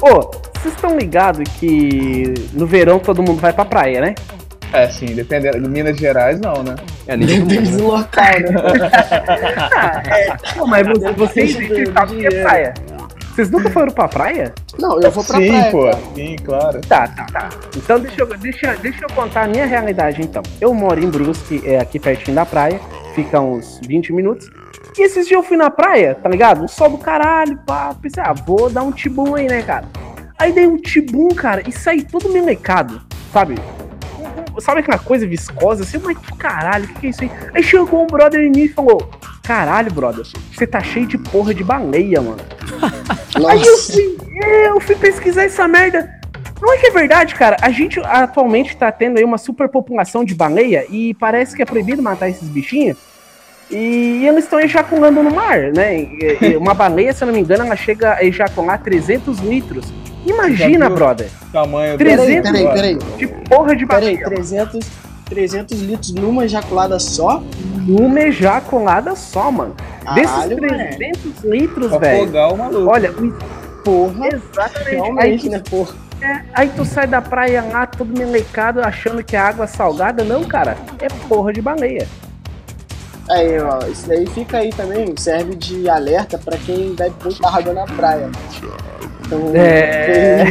Ô, vocês estão ligados que no verão todo mundo vai pra praia, né? É, sim, dependendo. De Minas Gerais, não, né? É, nem Depende do local, né? Ah, é. Pô, mas você- do sabem que é praia. Vocês nunca foram pra praia? Não, eu vou pra sim, praia. pô. cara. Sim, claro. Tá, tá, tá. Então deixa eu, deixa, deixa eu contar a minha realidade então. Eu moro em Brusque, é aqui pertinho da praia, fica uns 20 minutos. E esses dias eu fui na praia, tá ligado? Um sol do caralho, pá. Pensei, ah, vou dar um tibum aí, né, cara? Aí dei um tibum, cara, e saí todo melecado, sabe? Sabe aquela coisa viscosa? Assim, mas que caralho, o que, que é isso aí? Aí chegou um brother em mim e falou: Caralho, brother, você tá cheio de porra de baleia, mano. Aí eu Nossa. fui, é, eu fui pesquisar essa merda. Não é que é verdade, cara. A gente atualmente tá tendo aí uma superpopulação de baleia e parece que é proibido matar esses bichinhos. E eles estão ejaculando no mar, né? Uma baleia, se eu não me engano, ela chega a ejacular 300 litros. Imagina, brother, Tamanho Peraí, Peraí, do- peraí, peraí. de porra de Peraí, baleia. 300, 300 litros numa ejaculada só? Uma ejaculada só, mano. Desses Caralho, mano. 300 litros, Pra velho. afogar o maluco. Olha, Porra. exatamente. Aí Realmente, tu né, porra? É, aí tu sai da praia lá, todo melecado, achando que a água é salgada. Não, cara, é porra de baleia. Aí, ó, isso daí fica aí também, serve de alerta pra quem bebe muita água na praia. Então, É.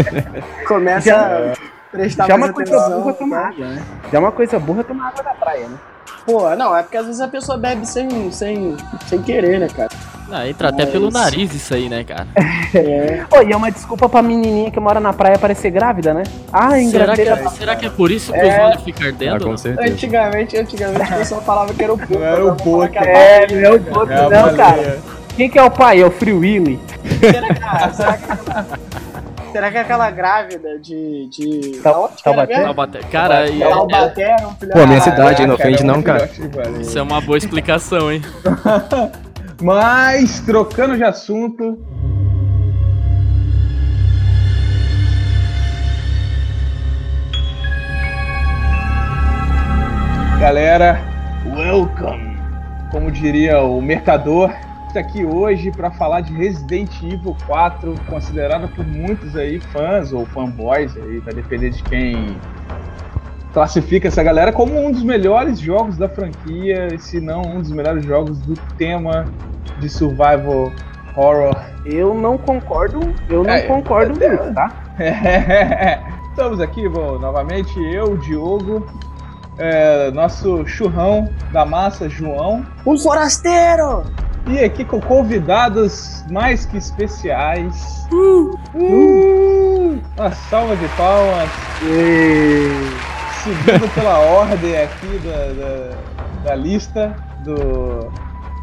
começa Já- prestar Já é uma coisa burra tomar tá? água, né? Já é uma coisa burra tomar água da praia, né? Pô, não, é porque às vezes a pessoa bebe sem, sem, sem querer, né, cara? Ah, entra até Mas- pelo nariz isso aí, né, cara? É. Ô, e é uma desculpa pra menininha que mora na praia parecer grávida, né? Ah, Será que, engravidei. é, será que é por isso que É. os olhos ficam Ah, ardendo? com não? certeza. Antigamente, antigamente o pessoal falava que era o porco. Não era o porco, é a É, não é o outro, É a não, cara. Quem que é o pai? É o Free Willy. Será que, ah, será que, será que aquela grávida de. de Tal- Taubaté? Taubaté. Cara, e- Taubaté era um Pô, minha da- cidade, hein, não ofende não, cara. baleia. isso é uma boa explicação, hein? Mas, trocando de assunto. Galera, welcome! Como diria o mercador, está aqui hoje para falar de Resident Evil 4, considerado por muitos aí fãs ou fanboys aí, vai depender de quem classifica essa galera como um dos melhores jogos da franquia, se não um dos melhores jogos do tema de survival horror. Eu não concordo, eu não É, concordo muito, tá? Estamos aqui, bom, novamente eu, o Diogo, é, nosso churrão da massa, João, Um forasteiro! E aqui com convidados mais que especiais. Uh! Uma salva de palmas, seguindo pela ordem aqui da, da, da lista do,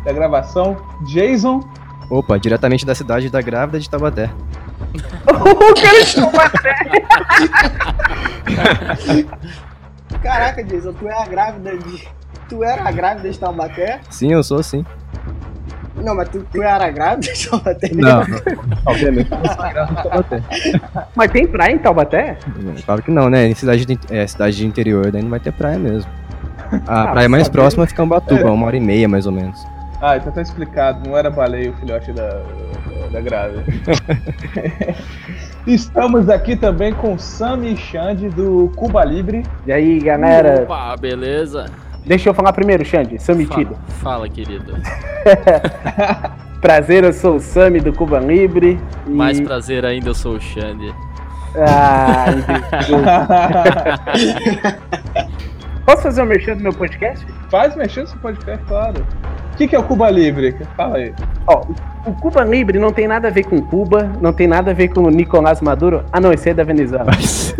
da gravação, Jason. Opa, diretamente da cidade da grávida de Taubaté. o cara chama Caraca, Jason, tu é a grávida de. Tu era a grávida de Taubaté? Sim, eu sou sim. Não, mas tu, tu era grávida de Taubaté? Não, obviamente eu sou grávida de Taubaté. Mas tem praia em Taubaté? Claro que não, né? Em cidade de, é, cidade de interior, daí não vai ter praia mesmo. A Ah, praia mais sabe. próxima fica em Ubatuba, uma hora e meia mais ou menos. Ah, então tá explicado, não era baleia o filhote da, da grávida. Estamos aqui também com Sami e Xande do Cuba Libre. E aí, galera? Opa, beleza? Deixa eu falar primeiro, Xande, seu metido. Fala, fala, querido. Prazer, eu sou o Sami do Cuba Libre. e- Mais prazer ainda, eu sou o Xande. Ah. Posso fazer o um merchan do meu podcast? Faz mexendo no podcast, claro. O que, que é o Cuba Libre? Fala aí. Ó, o Cuba Libre não tem nada a ver com Cuba, não tem nada a ver com o Nicolás Maduro. Ah, não, esse é da Venezuela.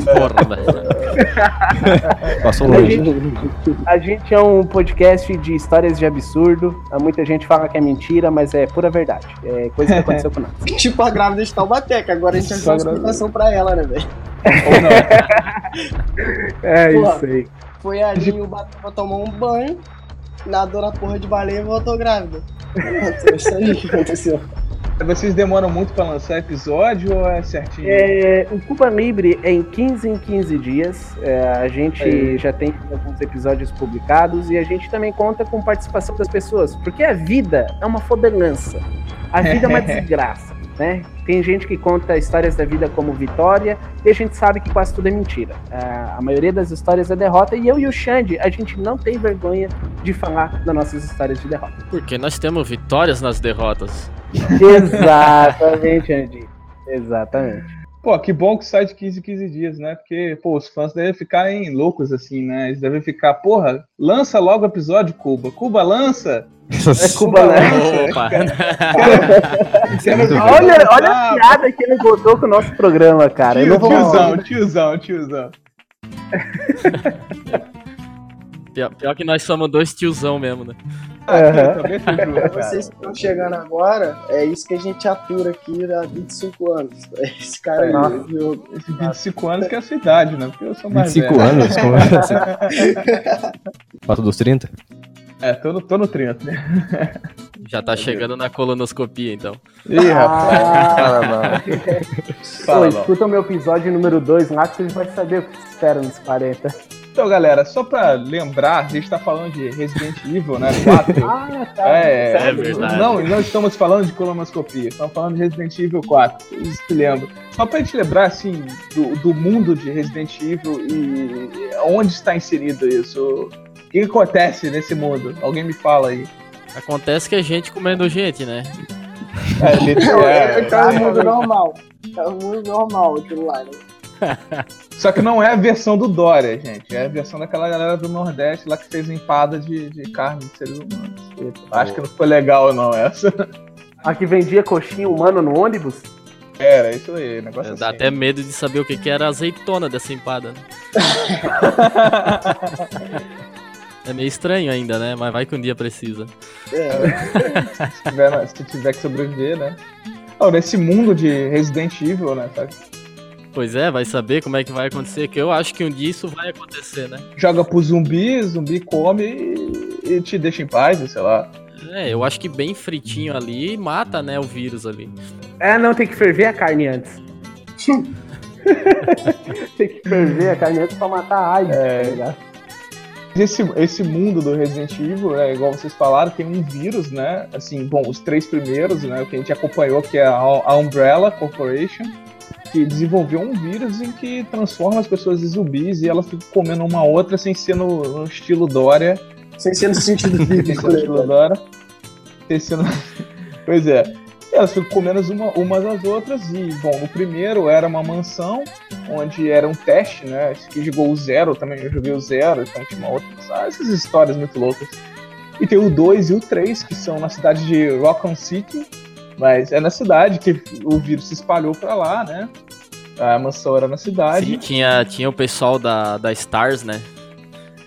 Porra, velho. Passou A longe. gente, a gente é um podcast de histórias de absurdo. Muita gente fala que é mentira, mas é pura verdade. É coisa que aconteceu com nós. tipo a grávida de Taubaté, que agora a gente achou uma explicação pra ela, né, velho? Ou não? É Pô. isso aí. Foi ali em Ubatuba tomar um banho, nadou na porra de baleia e voltou grávida. É isso aí que aconteceu. Vocês demoram muito pra lançar episódio ou é certinho? É, o Cuba Libre é em 15 em 15 dias. É, a gente Aí. já tem alguns episódios publicados e a gente também conta com participação das pessoas, porque a vida é uma fodelança. A vida é uma desgraça, né? Tem gente que conta histórias da vida como vitória e a gente sabe que quase tudo é mentira. É, a maioria das histórias é derrota e eu e o Xande, a gente não tem vergonha de falar das nossas histórias de derrota. Porque nós temos vitórias nas derrotas. Exatamente, Xande. Exatamente. Pô, que bom que sai de 15 em 15 dias, né? Porque, pô, os fãs devem ficarem loucos assim, né? Eles devem ficar, porra, lança logo o episódio, Cuba. Cuba, lança! É Cuba Libre. Opa! Olha, olha a piada que ele botou com o nosso programa, cara. Eu Tio, não vou tiozão, tiozão, tiozão. Pior, pior que nós somos dois tiozão mesmo, né? Cara. Vocês que estão chegando agora, é isso que a gente atura aqui há 25 anos. Esse cara aí, Nossa. viu? Esses 25 anos que é a sua idade, né? Porque eu sou mais 25 velho. anos? Como assim? Passo dos 30? É, tô no, tô no 30. né? Já tá chegando na colonoscopia, então. Ih, rapaz. Ah, Fala, não. escuta o meu episódio número 2 lá que vocês vão saber o que se espera nos 40. Então, galera, só pra lembrar, a gente tá falando de Resident Evil, né? 4. Ah, tá. É, É verdade. Não, não estamos falando de colonoscopia, estamos falando de Resident Evil 4. Vocês se lembram. Só pra gente lembrar, assim, do, do mundo de Resident Evil e onde está inserido isso. O que, acontece nesse mundo? Alguém me fala aí. Acontece que é gente comendo gente, né? É, ele- é, É, tá o mundo normal. Tá o mundo normal aquilo lá, né? Só que não é a versão do Dória, gente. É a versão daquela galera do Nordeste lá que fez empada de, de carne de seres humanos. Acho que não foi legal, não, essa. A que vendia coxinha humana no ônibus? Era, isso aí, negócio Dá assim. até medo de saber o que, que era a azeitona dessa empada. Né? É meio estranho ainda, né? Mas vai que um dia precisa. É, se, tiver, se tiver que sobreviver, né? Ó, nesse mundo de Resident Evil, né? Pois é, vai saber como é que vai acontecer, que eu acho que um dia isso vai acontecer, né? Joga pro zumbi, zumbi come e, e te deixa em paz, sei lá. É, eu acho que bem fritinho ali mata, né, o vírus ali. É, não, tem que ferver a carne antes. tem que ferver a carne antes pra matar a AIDS, É. tá ligado? Esse, esse mundo do Resident Evil, né, igual vocês falaram, tem um vírus, né? Assim, bom, os três primeiros, né? O que a gente acompanhou, que é a, a Umbrella Corporation, que desenvolveu um vírus em que transforma as pessoas em zumbis e elas ficam comendo uma outra sem ser no, no estilo Dória. sem ser no sentido Sem físico, ser no né? estilo Dória. Sem ser no- Pois é. E elas ficam comendo uma, umas às outras. E, bom, no primeiro era uma mansão, onde era um teste, né? Esse aqui jogou o zero também, eu joguei o zero, então tinha uma outra. Ah, essas histórias muito loucas. E tem o 2 e o 3, que são na cidade de Raccoon City, mas é na cidade que o vírus se espalhou pra lá, né? A mansão era na cidade. Sim, tinha, tinha o pessoal da, da Stars, né?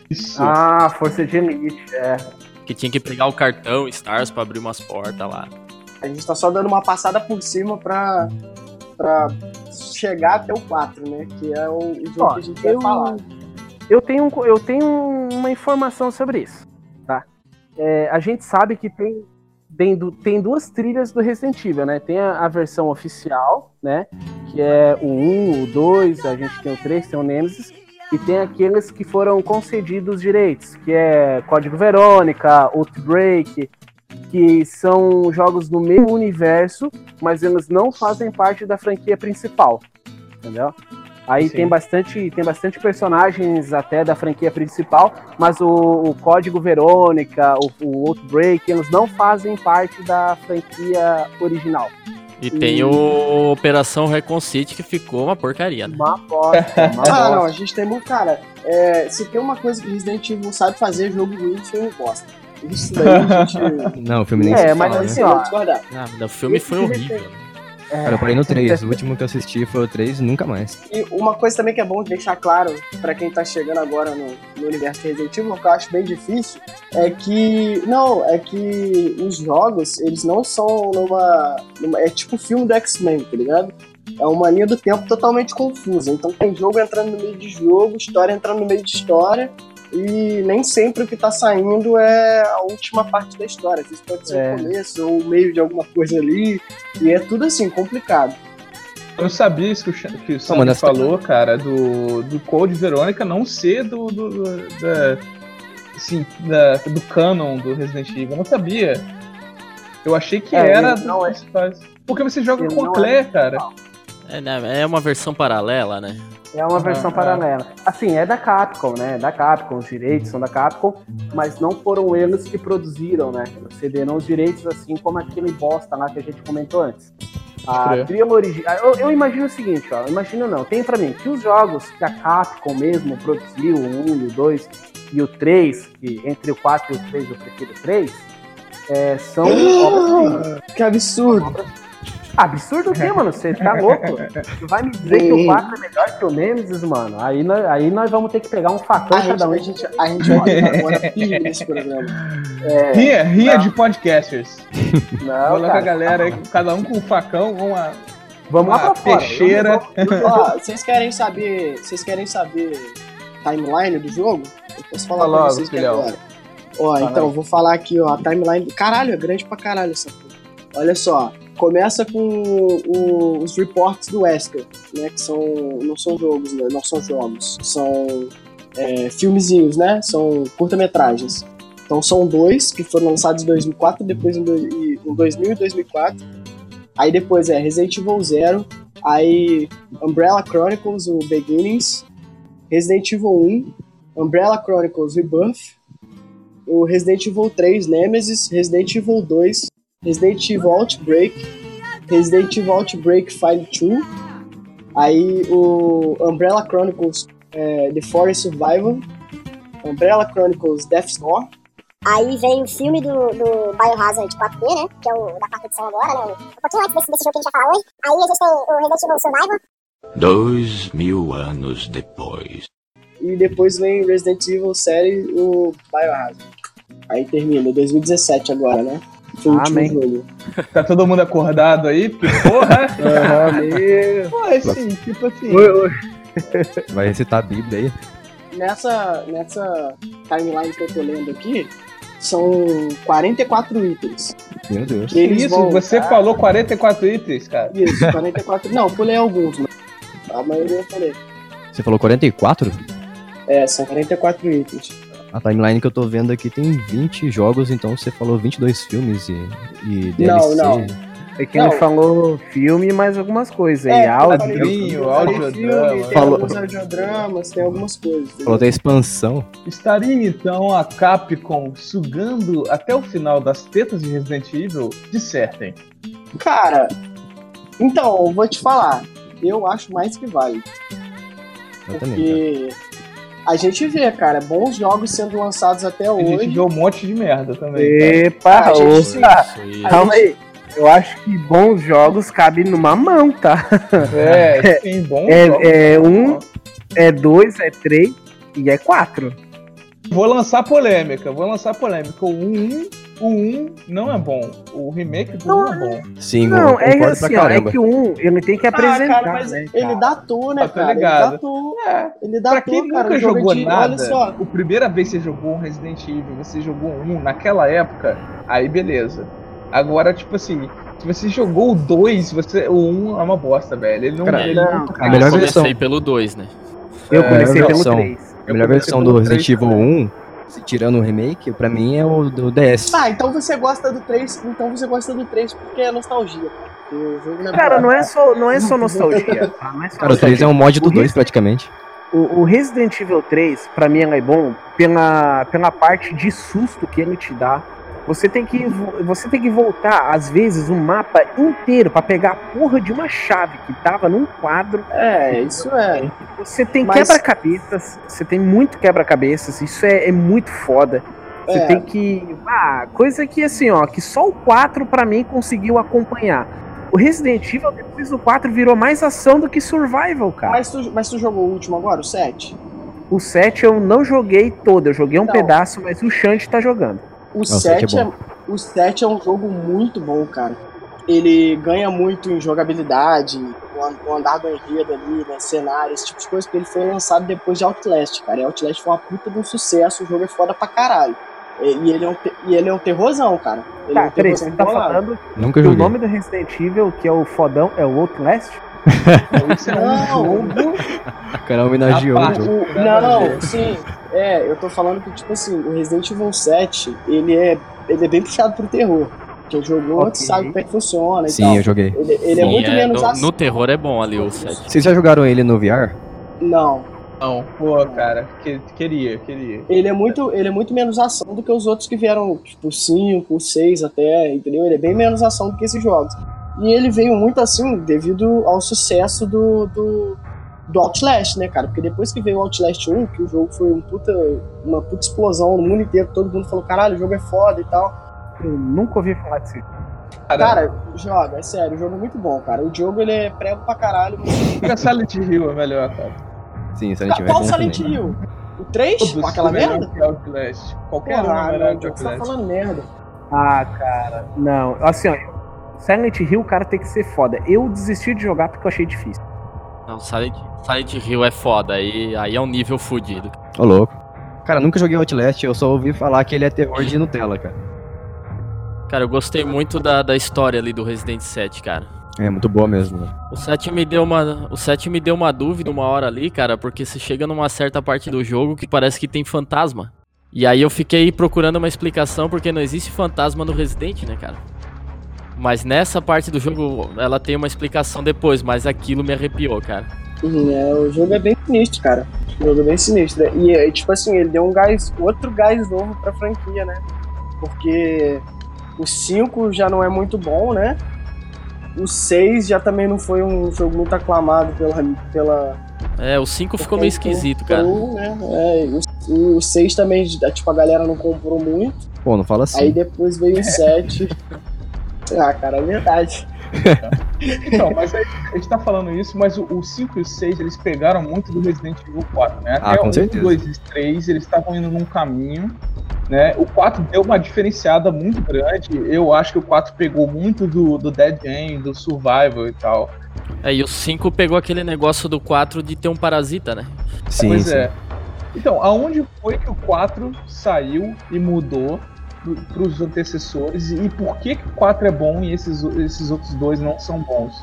Isso. Ah, força de elite, é. Que tinha que pegar o cartão Stars pra abrir umas portas lá. A gente tá só dando uma passada por cima pra, pra chegar até o 4, né? Que é o, o jogo Ó, que a gente vai eu- falar. Eu tenho, eu tenho uma informação sobre isso, tá? É, a gente sabe que tem, tem, tem duas trilhas do Resident Evil, né? Tem a, a versão oficial, né? Que é o 1, o 2, a gente tem o 3, tem o Nemesis. E tem aqueles que foram concedidos direitos, que é Código Verônica, Outbreak, que são jogos do mesmo universo, mas eles não fazem parte da franquia principal, entendeu? Aí Sim. tem bastante, tem bastante personagens até da franquia principal, mas o, o Código Verônica, o, o Outbreak, eles não fazem parte da franquia original. E tem o Operação Recon City, que ficou uma porcaria, né? Uma bosta, uma Ah, não, a gente tem muito. Cara, é, se tem uma coisa que Resident Evil sabe fazer, jogo ruim, filme bosta. Isso daí a gente. Não, o filme nem É, se mas fala, né? assim, ó, discordar. Ah, o filme foi horrível. né? É, Cara, eu parei no 3. O último que eu assisti foi o 3 nunca mais. E uma coisa também que é bom deixar claro pra quem tá chegando agora no, no universo de Resident Evil, que eu acho bem difícil, é que. Não, é que os jogos, eles não são numa. numa- é tipo filme do X-Men, tá ligado? É uma linha do tempo totalmente confusa. Então tem jogo entrando no meio de jogo, história entrando no meio de história. E nem sempre o que tá saindo é a última parte da história. Às vezes pode ser É. o começo ou o meio de alguma coisa ali. E é tudo assim, complicado. Eu não sabia isso que o, que o Sam mano, falou, cara, do, do Code Verônica não ser do, do, do- da, assim, da- do canon do Resident Evil. Eu não sabia. Eu achei que É, era não é. dos principais. Porque você joga Ele com a Claire, é. cara. É, né, é uma versão paralela, né? É uma versão Ah, paralela. Assim, é da Capcom, né? Da Capcom, os direitos são da Capcom, mas não foram eles que produziram, né? Cederam os direitos, assim como aquele bosta lá que a gente comentou antes. A trilha original. Eu, eu imagino o seguinte, ó. Imagino não, tem pra mim que os jogos que a Capcom mesmo produziu, o 1 e o 2 e o 3, que entre o 4 e o 3 eu prefiro o 3, é, são obras-primas. Que absurdo. Absurdo o quê, mano? Você tá louco? Tu vai me dizer que o 4 é melhor que o Nemesis, mano? Aí nós, aí nós vamos ter que pegar um facão A gente, cada um. a gente, a gente vai agora firme nesse programa. É, Rinha, rinha não. de podcasters. não, Coloca a cara, galera aí, cada um com um facão, uma, Vamos lá uma pra fora. peixeira. Ó, vocês querem saber. Vocês querem saber timeline do jogo? Eu posso falar Fala pra logo, vocês que filhão. agora. Ó, Fala então, aí. vou falar aqui, ó, a timeline. Caralho, é grande pra caralho essa porra. Olha só. Começa com o- os reports do Wesker, né? Que são. Não são jogos, né? Não são jogos. São é, filmezinhos, né? São curta-metragens. Então são dois que foram lançados em 2004, depois em, e- em 2000 e 2004. Aí depois é Resident Evil Zero, aí Umbrella Chronicles, o Beginnings, Resident Evil 1, Umbrella Chronicles Rebirth, o Resident Evil 3 Nemesis, Resident Evil 2, Resident Evil Outbreak, Resident Evil Outbreak File 2, aí o Umbrella Chronicles é, The Forest Survival, Umbrella Chronicles Death's Door, Aí vem o filme do, do Biohazard 4D, né? Que é o da quarta edição agora, né? Um pouquinho antes desse, desse jogo que a gente vai falar hoje. Aí a gente tem o Resident Evil Survival. Dois mil anos depois. e depois vem Resident Evil série, o Biohazard. Aí termina, 2017 agora, né? Foi o último Amém. jogo. Tá todo mundo acordado aí? Porque, porra! Pô, assim, tipo assim. Vai recitar a Bíblia aí. Nessa, nessa timeline que eu tô lendo aqui, são 44 itens. Meu Deus. Que Eles isso? vão- Você Ah, falou 44 itens, cara. Isso, 44. Não, pulei alguns, mas a maioria eu falei. Você falou 44? É, são 44 itens. A timeline que eu tô vendo aqui tem 20 jogos, então você falou 22 filmes e, e Não, DLC. não. É que Não. ele falou filme e mais algumas coisas. É, áudio. quadrinho, Tem audiodrama. Tem Falou- alguns audiodramas, tem algumas coisas. entendeu? Falou da expansão. Estaria então a Capcom sugando até o final das tetas de Resident Evil? Dissertem. Cara, então, eu vou te falar. Eu acho mais que vale. Eu também. cara. A gente vê, cara, bons jogos sendo lançados até A gente hoje. viu um monte de merda também. cara. Epa, Ah, opa. sim. Isso, isso. Calma aí. Eu acho que bons jogos cabem numa mão, tá? É, tem bom. É, é um, é dois, é três e é quatro. Vou lançar polêmica, vou lançar polêmica. O 1, o 1 não é bom. O remake do 1 é bom. Sim, Não, é assim, pra ó, é que o um, ele tem que apresentar, ah, cara, mas né, ele cara? datou, né, Ah, cara? Ele ligado. datou. É. Ele Pra datou, quem cara. nunca jogo jogou de, nada, Olha só. o primeira vez que você jogou um Resident Evil, você jogou um naquela época, aí beleza. Agora, tipo assim, se você jogou o 2, você, o 1 é uma bosta, velho. Ele não, Cara, ele não, não A melhor Eu versão, comecei pelo 2, né? Eu É, comecei a pelo versão. 3. A melhor versão do Resident Evil 1, se tirando o remake, pra mim é o do DS. Ah, então você gosta do 3, então você gosta do 3 porque é nostalgia, cara. Porque o jogo não é Cara, não é só, não é só nostalgia. tá? Não é só Cara, o 3 é um mod do O 2 praticamente. O, o Resident Evil 3, pra mim, ele é bom pela, pela parte de susto que ele te dá. Você tem que vo- você tem que voltar às vezes um mapa inteiro pra pegar a porra de uma chave que tava num quadro. É, isso é. Você tem Mas- quebra-cabeças, você tem muito quebra-cabeças, isso é, é muito foda. Você É. tem que. Ah, coisa que assim, ó, que só o 4 pra mim conseguiu acompanhar. O Resident Evil, depois do 4, virou mais ação do que survival, cara. Mas tu, mas tu jogou o último agora, o 7? O 7 eu não joguei todo, eu joguei um Não. pedaço, mas o Shanti tá jogando. O, o 7 7 é é, o 7 é um jogo muito bom, cara. Ele ganha muito em jogabilidade, o an- o andar do enredo ali, né, cenário, esse tipo de coisa, porque ele foi lançado depois de Outlast, cara. E Outlast foi uma puta de um sucesso, o jogo é foda pra caralho. E, e ele, é um te- e ele é um terrorzão, cara. Ele é Tá, um peraí, terrorzão você tá falando Nunca que o nome do Resident Evil, que é o fodão, é o Outlast? Isso é um Não, jogo. O cara homenageou o jogo. O- não, sim. É, eu tô falando que, tipo assim, o Resident Evil 7, ele é, ele é bem puxado pro terror. Quem jogou Ok. sabe como é que funciona e Sim, tal. eu joguei. Ele, ele é Sim, muito menos no, ação. no terror é bom ali o 7. Vocês já jogaram ele no VR? Não. Não, pô, cara, que- queria, queria. Ele é, muito, ele é muito menos ação do que os outros que vieram, tipo, 5, 6 até, entendeu? Ele é bem menos ação do que esses jogos. E ele veio muito assim devido ao sucesso do, do, do Outlast, né, cara? Porque depois que veio o Outlast 1, que o jogo foi um puta, uma puta explosão no mundo inteiro, todo mundo falou, caralho, o jogo é foda e tal. Eu nunca ouvi falar disso. Cara, joga, é sério, o jogo é muito bom, cara. O jogo ele é prego pra caralho. mas- Silent Hill é melhor, cara. Sim, Silent Hill é Qual Silent também. Hill? O 3? Todos Com aquela merda? que Outlast. Qualquer um Porra, é melhor não, que você tá Outlast. falando merda. Ah, cara, não. Assim, ó, Silent Hill, o cara tem que ser foda. Eu desisti de jogar porque eu achei difícil. Não, Silent, Silent Hill é foda, aí, aí é um nível fudido. Ô, louco. Cara, nunca joguei Outlast, eu só ouvi falar que ele é terror de Nutella, cara. Cara, eu gostei muito da, da história ali do Resident 7, cara. É muito boa mesmo. né? O 7 me deu uma, o 7 me deu uma dúvida uma hora ali, cara, porque você chega numa certa parte do jogo que parece que tem fantasma. E aí eu fiquei procurando uma explicação porque não existe fantasma no Resident, né, cara? Mas nessa parte do jogo ela tem uma explicação depois, mas aquilo me arrepiou, cara. Uhum, é, o jogo é bem sinistro, cara. O jogo é bem sinistro. E, é, tipo assim, ele deu um gás, outro gás novo pra franquia, né? Porque o 5 já não é muito bom, né? O 6 já também não foi um jogo muito aclamado pela. pela É, o 5 ficou meio esquisito, cara. Então, né? É, e o, o 6 também, tipo, a galera não comprou muito. Pô, não fala assim. Aí depois veio o 7. ah, cara, é verdade. Então, mas aí, a gente tá falando isso, mas o, o 5 e o 6, eles pegaram muito do Resident Evil 4, né? Ah, com o certeza. 2 e 3, eles estavam indo num caminho, né? O 4 deu uma diferenciada muito grande. Eu acho que o 4 pegou muito do, do Dead End, do Survival e tal. É, e o 5 pegou aquele negócio do 4 de ter um parasita, né? Sim, pois sim. é. Então, aonde foi que o 4 saiu e mudou para os antecessores? E por que, que o 4 é bom e esses, esses outros dois não são bons?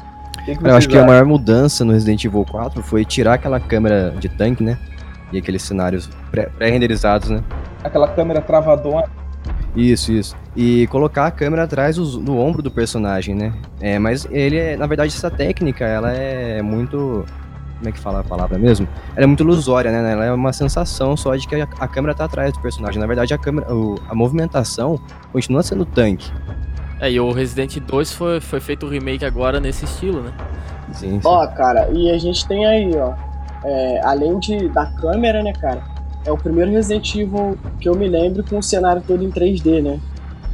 Que que Eu acho que a acham? maior mudança no Resident Evil 4 foi tirar aquela câmera de tanque, né? E aqueles cenários pré- pré-renderizados, né? Aquela câmera travadona. Isso, isso. E colocar a câmera atrás do, do ombro do personagem, né? É, mas ele é, na verdade, essa técnica, ela é muito. Como é que fala a palavra mesmo? Ela é muito ilusória, né? Ela é uma sensação só de que a, a câmera tá atrás do personagem. Na verdade, a câmera, o- a movimentação continua sendo tanque. É, e o Resident 2 foi, foi feito o remake agora nesse estilo, né? Sim, sim. Ó, cara, e a gente tem aí, ó. é, além de, da câmera, né, cara? É o primeiro Resident Evil que eu me lembro com o cenário todo em 3D, né?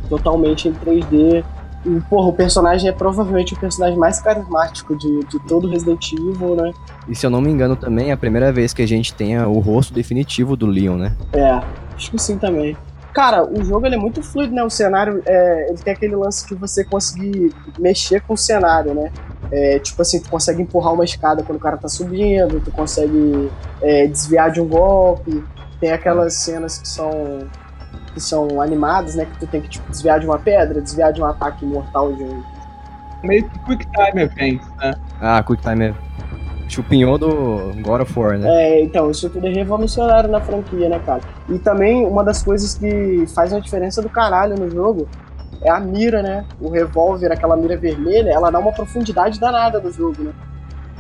Totalmente em 3D. E, porra, o personagem é provavelmente o personagem mais carismático de, de todo Resident Evil, né? E se eu não me engano também, é a primeira vez que a gente tem o rosto definitivo do Leon, né? É, acho que sim também. Cara, o jogo ele é muito fluido, né? O cenário, é, ele tem aquele lance de você conseguir mexer com o cenário, né? É, tipo assim, tu consegue empurrar uma escada quando o cara tá subindo, tu consegue é, desviar de um golpe. Tem aquelas cenas que são que são animadas, né? Que tu tem que tipo, desviar de uma pedra, desviar de um ataque mortal de um. Meio que Quick Time Events, né? Ah, Quick Time é chupinhou do God of War, né? É, então, isso tudo é revolucionário na franquia, né, cara? E também uma das coisas que faz uma diferença do caralho no jogo é a mira, né? O revólver, aquela mira vermelha, ela dá uma profundidade danada do jogo, né?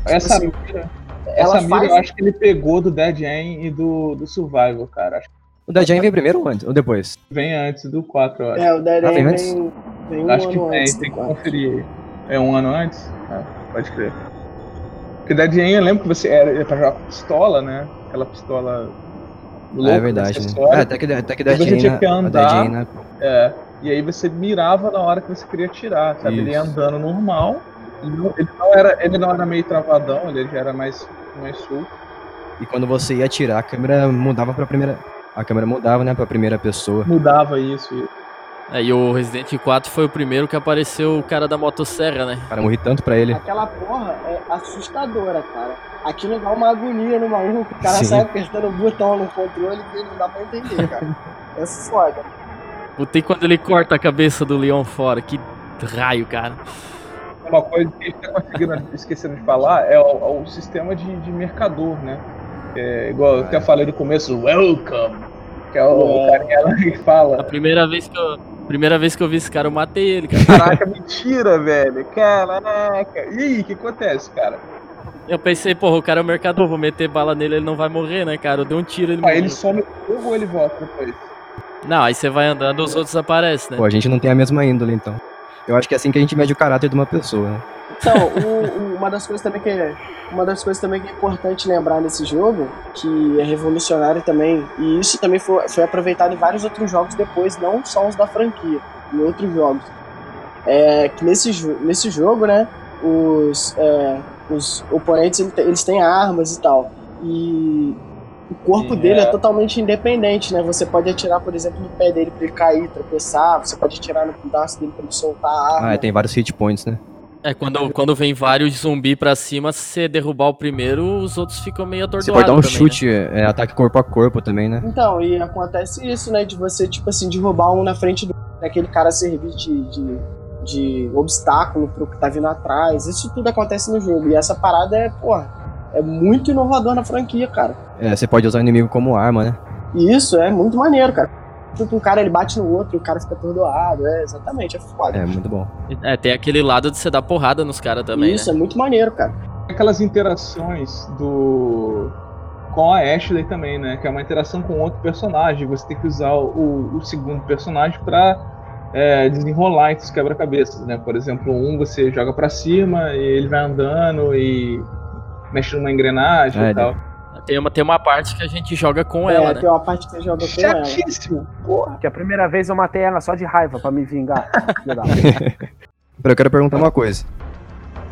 Essa assim, mira, ela essa mira faz- eu acho que ele pegou do Dead End e do, do Survival, cara. Acho que O Dead End veio primeiro ou antes? Ou depois? vem antes do 4, eu acho. É, o Dead Ah, vem antes? vem, vem um acho que vem, antes tem que conferir aí. É um ano antes? Ah, pode crer. Porque Dead End eu lembro que você era, pra jogar com pistola, né? Aquela pistola Ah, louca, é verdade, né? É, até que, até que Dead você End, tinha que andar. Dead End, né? É, e aí você mirava na hora que você queria atirar, sabe? Ele ia Isso. andando normal. Ele não, ele não era, ele não era meio travadão, ele já era mais, mais solto. E quando você ia atirar, a câmera mudava pra primeira. A câmera mudava, né, pra primeira pessoa. Mudava isso. isso. É, e o Resident 4 foi o primeiro que apareceu o cara da motosserra, né? Cara, morri tanto pra ele. Aquela porra é assustadora, cara. Aquilo dá uma agonia no maluco. O cara Sim. sai apertando o botão no controle e não dá pra entender, cara. É foda. E quando ele corta a cabeça do Leon fora, que raio, cara. Uma coisa que a gente tá conseguindo esquecendo de falar é o, o sistema de, de mercador, né? É, igual eu até falei no começo, welcome, que é o, É. lá que A fala. primeira vez que eu, primeira vez que eu vi esse cara, eu matei ele, cara. Caraca, mentira, velho. Caraca. E aí, o que acontece, cara? Eu pensei, porra, o cara é o mercador, vou meter bala nele, ele não vai morrer, né, cara? Eu dei um tiro, ele Ah, morreu. ele some o jogo ou ele volta depois? Não, aí você vai andando, os outros aparecem, né? Pô, a gente não tem a mesma índole, então. Eu acho que é assim que a gente mede o caráter de uma pessoa, né? Então, o- o- uma das coisas também que é, uma das coisas também que é importante lembrar nesse jogo, que é revolucionário também, e isso também foi, foi aproveitado em vários outros jogos depois, não só os da franquia, em outros jogos. É que nesse, nesse jogo, né, os, é, os oponentes ele te- eles têm armas e tal. E o corpo É. dele é totalmente independente, né? Você pode atirar, por exemplo, no pé dele pra ele cair, tropeçar, você pode atirar no braço dele pra ele soltar a arma. Ah, tem vários hit points, né? É, quando, quando vem vários zumbi pra cima, se você derrubar o primeiro, os outros ficam meio atordoados Você pode dar um também, né? chute, é, ataque corpo a corpo também, né? Então, e acontece isso, né? De você, tipo assim, derrubar um na frente do. Aquele cara servir de, de, de obstáculo pro que tá vindo atrás. Isso tudo acontece no jogo. E essa parada é, porra, é muito inovador na franquia, cara. É, você pode usar o inimigo como arma, né? E isso é muito maneiro, cara. Tipo, um cara ele bate no outro e o cara fica atordoado. É, exatamente, é foda. É, muito bom. É, tem aquele lado de você dar porrada nos caras também, isso né? é muito maneiro, cara. Aquelas interações do. com a Ashley também, né? Que é uma interação com outro personagem. Você tem que usar o, o segundo personagem pra é, desenrolar esses quebra-cabeças, né? Por exemplo, um você joga pra cima e ele vai andando e mexe numa engrenagem É, e tal. Tem uma, tem uma parte que a gente joga com é, ela, né? tem uma parte que você joga com ela. Chatíssimo, porra. Que a primeira vez eu matei ela só de raiva pra me vingar. Eu quero perguntar uma coisa.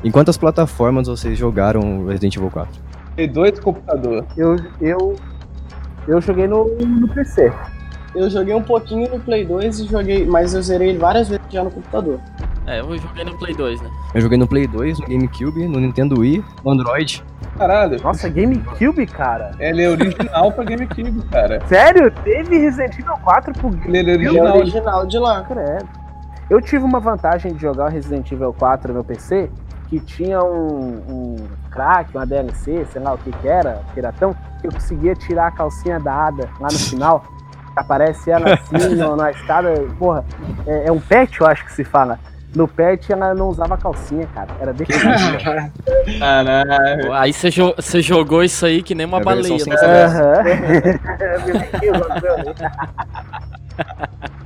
Em quantas plataformas vocês jogaram Resident Evil 4? Tem dois computador. eu, eu, eu joguei no, no PC. Eu joguei um pouquinho no Play 2 e joguei, mas eu zerei várias vezes já no computador. É, eu joguei no Play 2, né? Eu joguei no Play 2, no GameCube, no Nintendo Wii, no Android. Caralho, Nossa, GameCube, cara. ele é original pra GameCube, cara. Sério? Teve Resident Evil 4 pro Ele é Ele é original. original de lá. Credo. Eu tive uma vantagem de jogar o Resident Evil 4 no PC, que tinha um, um crack, uma DLC, sei lá o que que era, piratão, que eu conseguia tirar a calcinha da Ada lá no final. Aparece ela assim na escada, porra, é, é um pet, eu acho que se fala. No pet ela não usava calcinha, cara. Era definitiva. Caralho. Aí você jo- jogou isso aí que nem uma É baleia. né? Aham.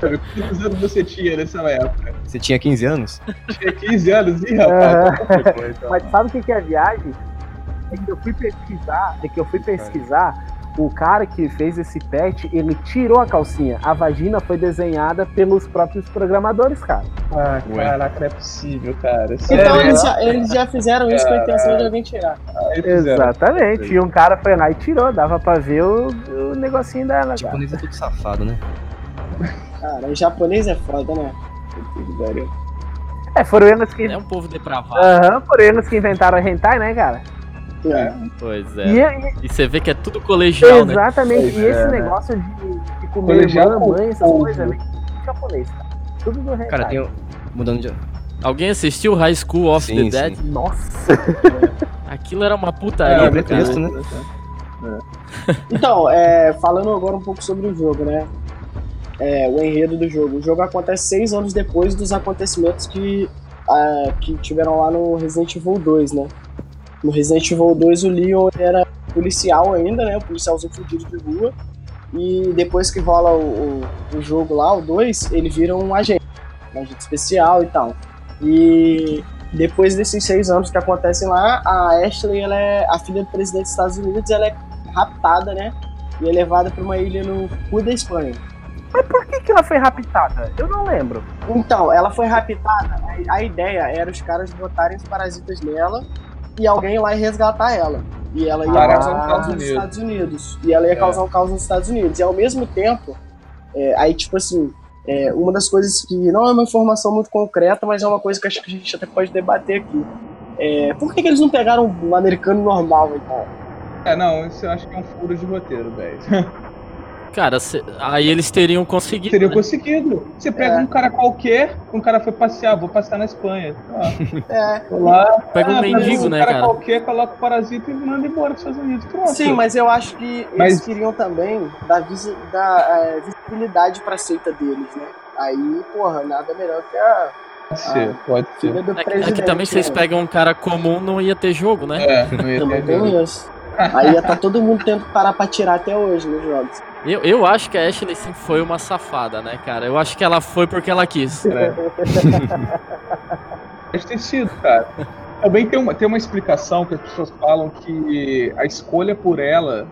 Quantos anos você tinha nessa época? Você tinha 15 anos? Tinha 15 anos, ih, rapaz. então. Mas sabe o que que é a viagem? É que eu fui pesquisar, é que eu fui pesquisar, o cara que fez esse patch, ele tirou a calcinha. A vagina foi desenhada pelos próprios programadores, cara. Ah, Ué. caraca, não é possível, cara. Então Sério, eles já, eles já fizeram isso com a intenção de alguém tirar. Exatamente. E um cara foi lá e tirou, dava pra ver o, o negocinho dela, O japonês é tudo safado, né? Cara, em japonês é foda, né? É, foram eles que. É um povo depravado. Aham, foram eles que inventaram a hentai, né, cara? É. Pois E, é. e- E você vê que é tudo colegial, né? exatamente. E esse é, né? negócio de, de comer Colegial mãe, essas coisas, tudo japonês, cara. Tudo do hentai. Cara, tem um... Mudando de... Alguém assistiu High School of Sim, the Dead? sim. Nossa! Aquilo era uma É, putaria, É, né, pretexto, né? Então, é, falando agora um pouco sobre o jogo, né? É, o enredo do jogo. O jogo acontece seis anos depois dos acontecimentos que, ah, que tiveram lá no Resident Evil 2, né? No Resident Evil 2, o Leon era policial ainda, né? O policialzinho fudido de rua. E depois que rola o, o, o jogo lá, o 2, ele vira um agente. Um agente especial e tal. E depois desses seis anos que acontecem lá, a Ashley, ela é a filha do presidente dos Estados Unidos, ela é raptada, né? E é levada para uma ilha no sul da Espanha. Mas por que, que ela foi raptada? Eu não lembro. Então, ela foi raptada. A, a ideia era os caras botarem os parasitas nela e alguém lá e resgatar ela. E ela ia causar um caos nos Unidos. Estados Unidos. E ela ia É. causar um caos nos Estados Unidos. E ao mesmo tempo, é, aí tipo assim, É, uma das coisas que não é uma informação muito concreta, mas é uma coisa que acho que a gente até pode debater aqui. É, por que, que eles não pegaram um americano normal, então? É, não, isso eu acho que é um furo de roteiro, velho. Cara, cê- aí eles teriam conseguido. Teria né? conseguido. Você pega É. um cara qualquer, um cara foi passear, vou passear na Espanha. Ah, É, lá. Pega um ah, mendigo, um né, cara, cara? qualquer, coloca o parasita e manda embora dos Estados Unidos. Pronto. sim, mas eu acho que Mas- eles queriam também dar, visi- dar é, visibilidade pra seita deles, né? Aí, porra, nada melhor que a Pode ser, pode ser. do É que, é que também vocês né? pegam um cara comum, não ia ter jogo, né? É, não ia Também ter tem isso. Aí ia tá todo mundo tendo que parar pra tirar até hoje nos jogos. Eu, eu acho que a Ashley sim foi uma safada, né, cara? Eu acho que ela foi porque ela quis. Pode ter sido, cara. Também tem uma, tem uma explicação que as pessoas falam que a escolha por ela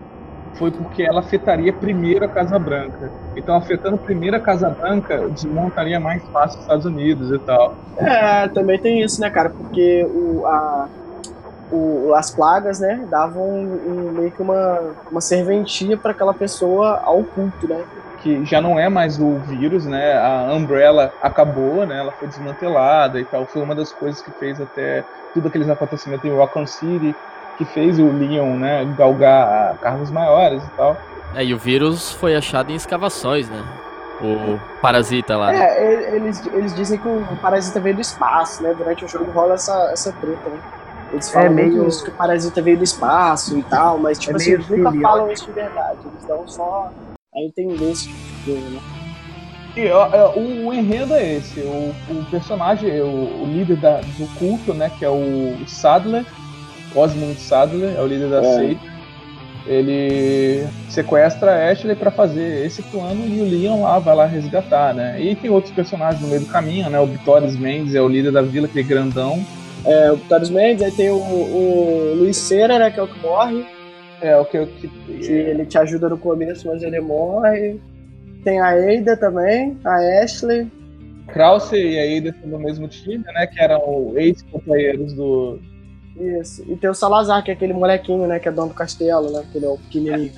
foi porque ela afetaria primeiro a Casa Branca. Então, afetando primeiro a Casa Branca, desmontaria mais fácil os Estados Unidos e tal. É, também tem isso, né, cara? Porque o, a, o, as plagas, né, davam um- um- meio que uma, uma serventia pra aquela pessoa ao culto, né? Que já não é mais o vírus, né? A Umbrella acabou, né? Ela foi desmantelada e tal. Foi uma das coisas que fez até tudo aqueles acontecimentos em Raccoon City, que fez o Leon, né, galgar carros maiores e tal. É, e o vírus foi achado em escavações, né? O parasita lá. né? É, eles, eles dizem que o parasita veio do espaço, né? Durante o jogo rola essa, essa treta, né? Eles falam É meio- muito isso, que o parasita veio do espaço e tal, mas tipo É assim, eles nunca falam isso de verdade. Eles dão só a entender esse tipo de coisa, né? E, ó, ó, o, o enredo é esse, o, o personagem, o, o líder da- do culto, né, que é o Sadler, Osmond Sadler, é o líder da É. seita. Ele sequestra a Ashley pra fazer esse plano e o Leon lá vai lá resgatar, né? E tem outros personagens no meio do caminho, né? O Vittorius Mendes é o líder da vila, aquele grandão. É, o Vitórios Mendes, aí tem o, o Luiz Cera, né, que é o que morre, É o que, que, que ele te ajuda no começo, mas ele morre. Tem a Ada também, a Ashley. Krause e a Ada são do mesmo time, né? Que eram ex-companheiros do, Isso. E tem o Salazar, que é aquele molequinho, né, que é dono do castelo, né, que ele é o pequenininho.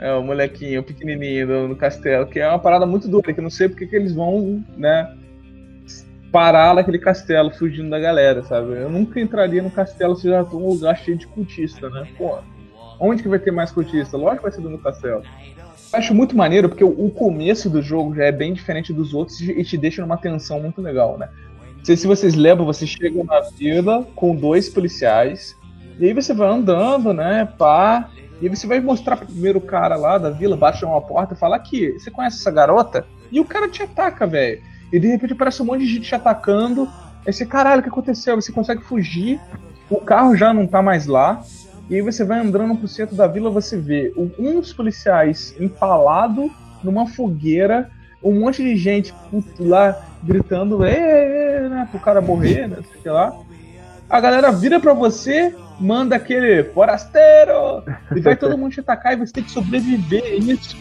É, o molequinho, o pequenininho do, do castelo, que é uma parada muito doida, que eu não sei porque que eles vão, né, parar naquele castelo, fugindo da galera, sabe? Eu nunca entraria no castelo se já tô um lugar cheio de cultista, né? Pô, onde que vai ter mais cultista? Lógico que vai ser dentro do castelo. Eu acho muito maneiro, porque o, começo do jogo já é bem diferente dos outros e te deixa numa tensão muito legal, né? Não sei se vocês lembram, você chega na vila com dois policiais, e aí você vai andando, né, pá, e aí você vai mostrar pro primeiro cara lá da vila, bate uma porta e fala aqui, você conhece essa garota? E o cara te ataca, velho. E de repente aparece um monte de gente te atacando. Aí você, caralho, o que aconteceu? Você consegue fugir, o carro já não tá mais lá. E aí você vai andando pro centro da vila, você vê um dos policiais empalado numa fogueira, um monte de gente lá gritando, "Ê, ê, ê", né, pro cara morrer, né, sei lá. A galera vira pra você, manda aquele forasteiro, e vai todo mundo te atacar e você tem que sobreviver isso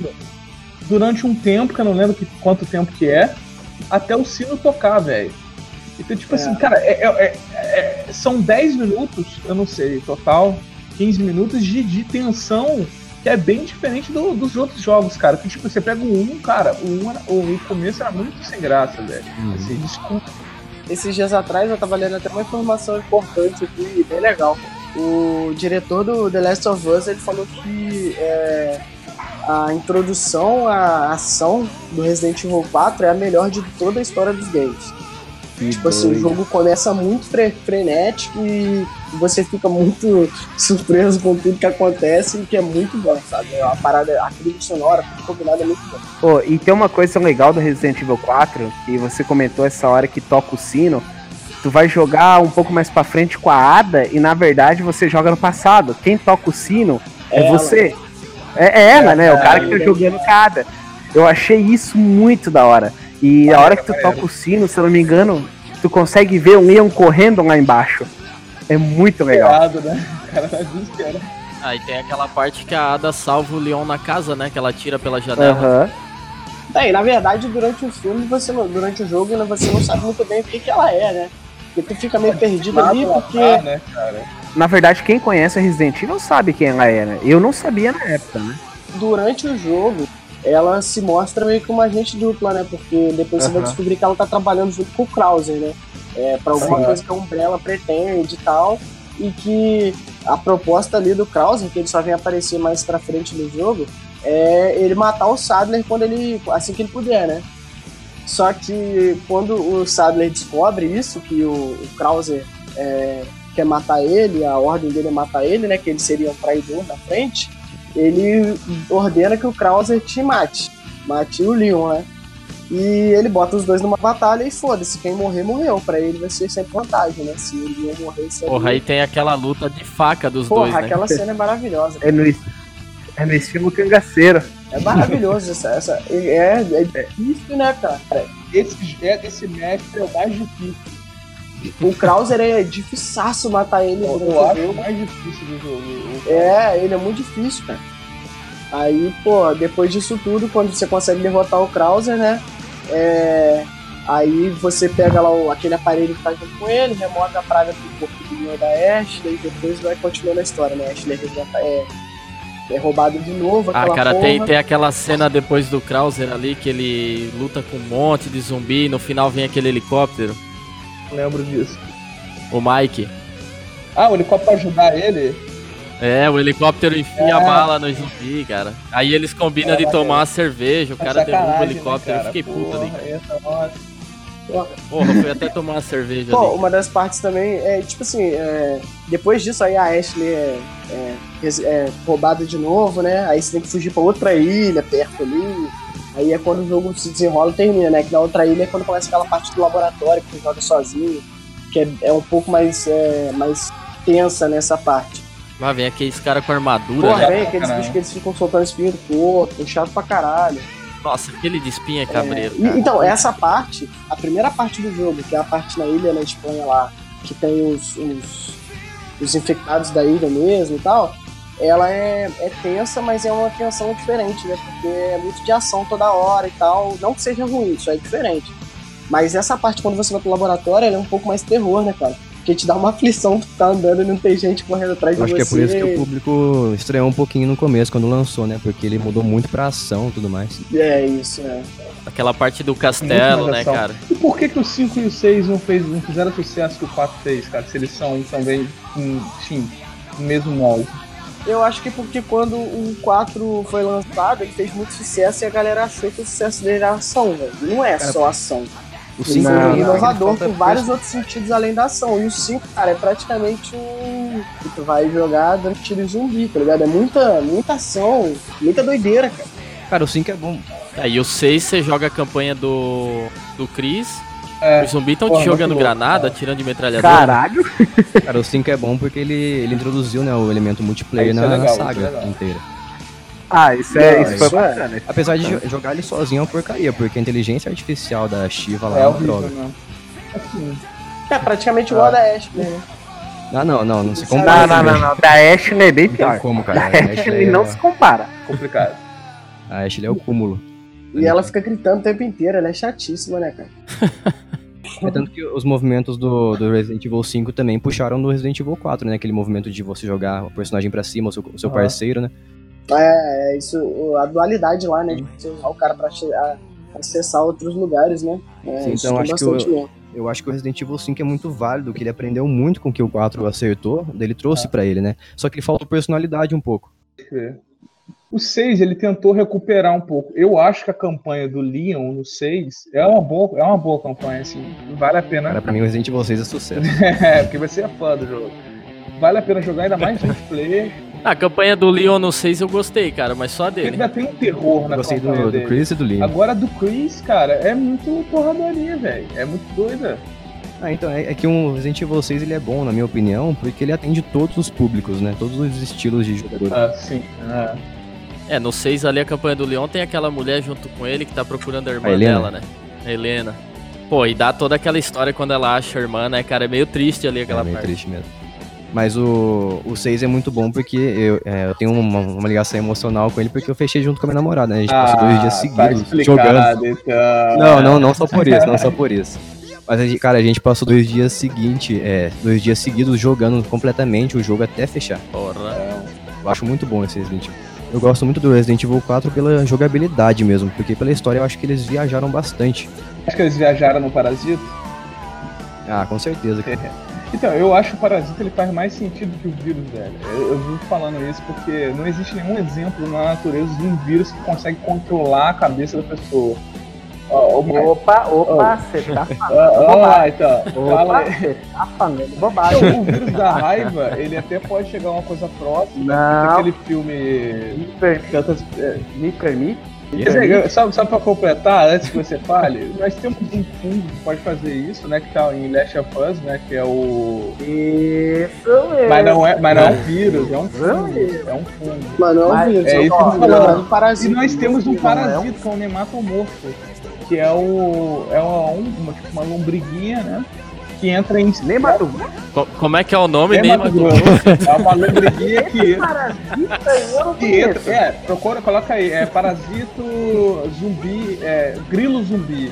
durante um tempo, que eu não lembro que, quanto tempo que é, até o sino tocar, velho. Então, tipo assim, cara, é- é- é- é- são 10 minutos, eu não sei, total, 15 minutos de, de tensão que é bem diferente do- dos outros jogos, cara. Que tipo, você pega o 1, cara, o, 1 era- o, o começo era muito sem graça, velho. Assim, desculpa. Esses dias atrás eu tava lendo até uma informação importante aqui, bem legal. O diretor do The Last of Us ele falou que é, a introdução à ação do Resident Evil 4 é a melhor de toda a história dos games. Tipo assim, o jogo começa muito fre frenético e você fica muito surpreso com tudo que acontece e que é muito bom, sabe? É uma parada, a trilha sonora, tudo combinado é muito bom. Pô, e tem uma coisa legal do Resident Evil 4, que você comentou essa hora que toca o sino. Tu vai jogar um pouco mais pra frente com a Ada e na verdade você joga no passado. Quem toca o sino é, Ela. você. É, é ela, né? O cara que tá jogando com a Ada. Eu achei isso muito da hora. E a hora que tu toca o sino, se eu não me engano, tu consegue ver o Leon correndo lá embaixo. É muito legal. Errado, né? O cara tá desesperado. Aí tem aquela parte que a Ada salva o Leon na casa, né? Que ela tira pela janela. Aham. É, e na verdade, durante o filme, você não- durante o jogo, né, você não sabe muito bem o que, que ela é, né? Porque tu fica meio perdido ali, porque. lá, né, cara? Na verdade, quem conhece a Resident Evil sabe quem ela é, né? Eu não sabia na época, né? durante o jogo, ela se mostra meio que uma agente dupla, né? Porque depois você vai descobrir que ela tá trabalhando junto com o Krauser, né? É, pra alguma Sim. coisa que a Umbrella pretende e tal. E que a proposta ali do Krauser, que ele só vem aparecer mais pra frente no jogo, é ele matar o Sadler quando ele. assim que ele puder, né? Só que quando o Sadler descobre isso, que o, o Krauser é, quer matar ele, a ordem dele é matar ele, né? Que ele seria um traidor na frente, ele ordena que o Krauser te mate. Mate o Leon, né? E ele bota os dois numa batalha e foda-se, quem morrer, morreu. Pra ele vai ser sempre vantagem, né? Se o Leon morrer, isso Porra, aí tem aquela luta de faca dos Porra, dois, né? aquela cena é maravilhosa. É no, é no estilo cangaceiro. É maravilhoso essa. essa é, é difícil, né, cara? Esse, é- esse mestre é o mais difícil. O Krauser é dificilzaço matar ele Eu, durante eu acho o jogo. mais difícil do jogo. É, ele é muito difícil, cara. Aí, pô, depois disso tudo, quando você consegue derrotar o Krauser, né? É, aí você pega lá o- aquele aparelho que tá junto com ele, remove a praga do corpo do da Ashley e depois vai continuando a história, né? Ashley é, é, é roubado de novo, Ah, cara, porra. tem, tem aquela cena depois do Krauser ali que ele luta com um monte de zumbi e no final vem aquele helicóptero, lembro disso. o Mike. Ah, o helicóptero pra ajudar ele? É, o helicóptero enfia É. a bala no zumbi, cara. Aí eles combinam É, de tomar uma cerveja, o cara derruba o Sacanagem, helicóptero. né, eu fiquei cara? puto ali. Porra, essa, nossa. Porra, fui até tomar uma cerveja Pô, ali. uma das partes também é, tipo assim, é, depois disso aí a Ashley é, é, é roubada de novo, né? Aí você tem que fugir pra outra ilha perto ali. Aí é quando o jogo se desenrola e termina, né? Que na outra ilha é quando começa aquela parte do laboratório que você joga sozinho, que é, é um pouco mais, é, mais tensa nessa parte. Lá vem aqueles caras com armadura, Porra, né? vem aqueles caralho. bichos que eles ficam soltando espinho do corpo, chato pra caralho. Nossa, aquele de espinha é cabreiro, E, cara. então, essa parte, a primeira parte do jogo, que é a parte na ilha na Espanha lá, que tem os, os, os infectados da ilha mesmo e tal, ela é, é tensa, mas é uma tensão diferente, né? Porque é muito de ação toda hora e tal. Não que seja ruim, isso é diferente. Mas essa parte, quando você vai pro laboratório, ela é um pouco mais terror, né, cara? Porque te dá uma aflição tu tá andando e não tem gente correndo atrás Eu de acho você. que é por isso que o público estranhou um pouquinho no começo, quando lançou, né? Porque ele mudou muito pra ação e tudo mais. É isso, é. Aquela parte do castelo, né, cara? E por que, que o 5 e o 6 não, fez, não fizeram sucesso que o 4 fez, cara? Se eles são também, sim, no mesmo molde. Eu acho que porque quando o 4 foi lançado, ele fez muito sucesso e a galera achou que o sucesso dele era ação, velho. Não é Cara, só ação. O Ele 5 foi não, um inovador por vários outros sentidos além da ação. E o 5, cara, é praticamente um. que Tu vai jogar dando tiro em zumbi, tá ligado? É muita, muita ação, muita doideira, cara. Cara, o 5 é bom. Aí e o 6 você joga a campanha do, do Chris. É, Os zumbis estão te jogando louco, granada, cara. atirando de metralhadora. Caralho. Cara, o 5 é bom porque ele, ele introduziu, né, o elemento multiplayer isso na, é legal, na é saga inteira. Ah, isso, é, Não, isso foi isso é. bacana. Apesar de jo- jogar ele sozinho é uma porcaria, porque a inteligência artificial da Shiva lá é é uma droga. mesmo. Assim, É praticamente igual a da Ashley, né? Ah, não, não, não se Não, compara. Não, não, não, não. Da Ashley é bem Não pior. como, cara. A A Ashley Ashley não é- se compara. complicado. A Ashley é o cúmulo. E ela fica gritando o tempo inteiro, ela é chatíssima, né, cara? É tanto que os movimentos do, do Resident Evil 5 também puxaram do Resident Evil 4, né? Aquele movimento de você jogar o personagem pra cima, o seu, o seu Ah. parceiro, né? É, é isso, a dualidade lá, né? De você usar o cara pra acessar outros lugares, né? É, Sim, então acho que bastante mesmo. Eu acho que o Resident Evil 5 é muito válido, que ele aprendeu muito com o que o 4 acertou, ele trouxe pra ele, né? Só que ele faltou personalidade um pouco. O 6, ele tentou recuperar um pouco. Eu acho que a campanha do Leon no 6 é uma boa, é uma boa campanha, assim. Vale a pena. Cara, pra mim o Resident Evil 6 é sucesso. É, porque você é fã do jogo. Vale a pena jogar ainda mais multiplayer. A campanha do Leon no 6 eu gostei, cara, mas só dele. ainda tem um terror na gostei campanha do, do dele. Chris e do Lee. Agora do Chris, cara, é muito porradaria, velho. É muito doida. Ah, então, é, é que um Resident Evil 6 ele é bom, na minha opinião, porque ele atende todos os públicos, né? Todos os estilos de jogador. Ah, sim. Ah. É, no 6 ali a campanha do Leon tem aquela mulher junto com ele que tá procurando a irmã A Helena. dela, né? A Helena. Pô, e dá toda aquela história quando ela acha a irmã, né, cara? É meio triste ali aquela é meio parte. triste mesmo. Mas o, o 6 é muito bom porque eu, é, eu tenho uma, uma ligação emocional com ele porque eu fechei junto com a minha namorada, né? A gente passou dois dias tá seguidos explicado, jogando. Então. Não, não, não só por isso, não só por isso. Mas, a gente- cara, a gente passou dois dias seguintes, é, dois dias seguidos jogando completamente o jogo até fechar. Porra. Eu acho muito bom esse Resident Evil. Eu gosto muito do Resident Evil 4 pela jogabilidade mesmo, porque pela história eu acho que eles viajaram bastante. Acho que eles viajaram no Parasita. Ah, com certeza. Então, eu acho que o Parasita ele faz mais sentido que o vírus, velho. Eu, eu vivo falando isso porque não existe nenhum exemplo na natureza de um vírus que consegue controlar a cabeça da pessoa. Ó, ó, Opa, opa, você tá falando. ó, ó, bobagem. então, Opa, você tá falando bobagem. Então, o vírus da raiva, ele até pode chegar a uma coisa próxima Não. daquele filme. Me Tantas, é, me permite. Dizer, só, só pra completar, antes que você fale, nós temos um fungo que pode fazer isso, né? Que tá em Last of Us, né? Que é o. Isso mesmo. Mas não é, mas não é um vírus, é um fungo. É um fungo. Mano, não Mas- vi, é eu isso que eu tô falando, falando. do parasita. E nós temos um Não, parasita, que é um nematomorfo, que é o. é uma, um- uma, tipo, uma lombriguinha, né? Que entra em. Como é que é o nome? É, Nem Mato Mato Grosso. É uma lombriguinha que, Parasita, eu não que entra. É, procura, coloca aí. É parasito zumbi. É, grilo zumbi.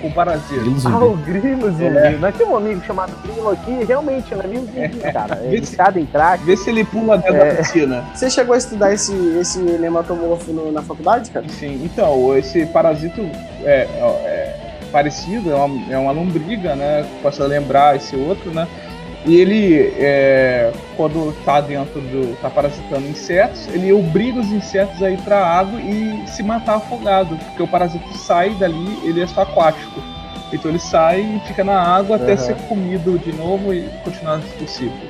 Com parasita. Grilo Ah, zumbi. o Grilo zumbi. É. Nós temos um amigo chamado Grilo aqui, realmente, ele é meio zumbi, cara. É Vê se- viciado em crack. Vê se ele pula dentro É. da piscina. Você chegou a estudar esse, esse nematomorfo no- na faculdade, cara? Sim, então, esse parasito é, é parecido, é uma, é uma lombriga, né? Posso lembrar esse outro, né? E ele, é, quando tá dentro do. tá parasitando insetos, ele obriga os insetos a ir pra água e se matar afogado, porque o parasito sai dali, ele é só aquático. Então ele sai e fica na água até Aham. ser comido de novo e continuar o ciclo.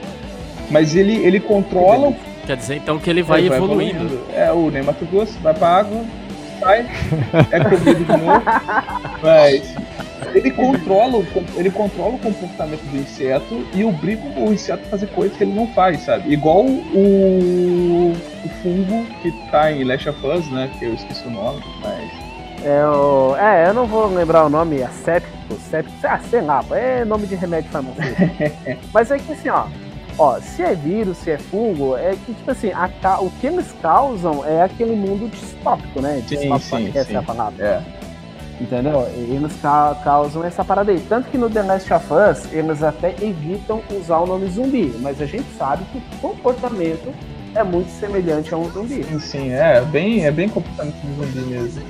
Mas ele, ele controla Quer dizer então que ele vai ele evoluindo. É, o nematogus vai pra água, sai, é comido de novo. Mas ele controla, o, ele controla o comportamento do inseto e obriga o inseto a fazer coisas que ele não faz, sabe? Igual o, o fungo que tá em Last of Us, né? Que eu esqueci o nome, mas. É, o... é, eu não vou lembrar o nome, é séptico, séptico, ah, sei lá, é nome de remédio farmacêutico. Mas é que assim, ó, ó, se é vírus, se é fungo, é que, tipo assim, a o que eles causam é aquele mundo distópico, né? Sim, Distópico, sim, que essa sim. é a palavra. É. Entendeu? Eles ca- causam essa parada aí. Tanto que no The Last of Us, eles até evitam usar o nome zumbi, mas a gente sabe que o comportamento é muito semelhante a um zumbi. Sim, sim, é bem, é bem comportamento de zumbi mesmo.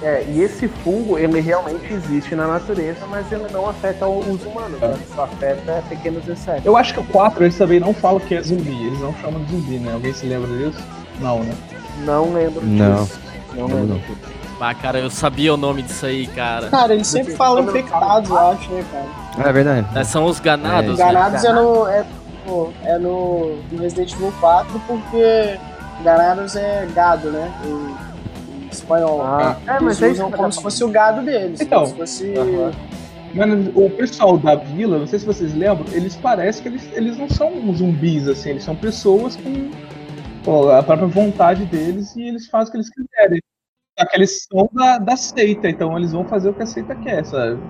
É, e esse fungo, ele realmente existe na natureza, mas ele não afeta os humanos, né? Ele só afeta pequenos insetos. Eu acho que o 4 eles também não falam que é zumbi, eles não chamam de zumbi, né? Alguém se lembra disso? Não, né? Não lembro Não. disso. Não Não, lembro não. disso. Ah, cara, eu sabia o nome disso aí, cara. Cara, eles sempre falam infectados, eu acho, né, cara? Ah, é verdade. É, são os ganados, né? Ganados é no, é, no- é no, Resident Evil 4 porque Ganados é gado, né? Em espanhol. Ah, é, Eles mas é isso usam eu como se fosse o gado deles. Então. como se fosse. Mano, o pessoal da vila, não sei se vocês lembram, eles parecem que eles, eles não são zumbis, assim, eles são pessoas com pô, a própria vontade deles e eles fazem o que eles quiserem. Só que eles são da, da seita, então eles vão fazer o que a seita quer, sabe?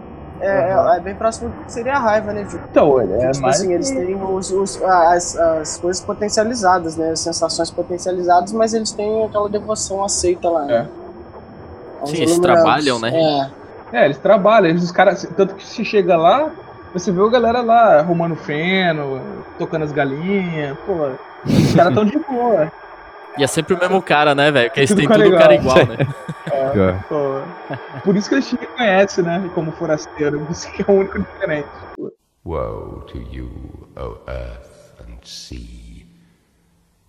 É, é- é bem próximo do que seria a raiva, né, Ju? Então, ele é tipo mais. assim, eles têm os, os- as, as coisas potencializadas, né? As sensações potencializadas, mas eles têm aquela devoção aceita lá. né? Aos Sim, eles trabalham, né? É. É, eles trabalham, eles, os caras. Tanto que se chega lá, você vê a galera lá arrumando feno, tocando as galinhas, pô. Os caras tão de boa. E é sempre o mesmo cara, né, velho? Que eles têm tudo igual. cara igual, né? Pior. Pô, Por isso que eles te reconhecem, né? Como forasteiro. Por isso que é o único diferente. Woe to you, O earth and sea,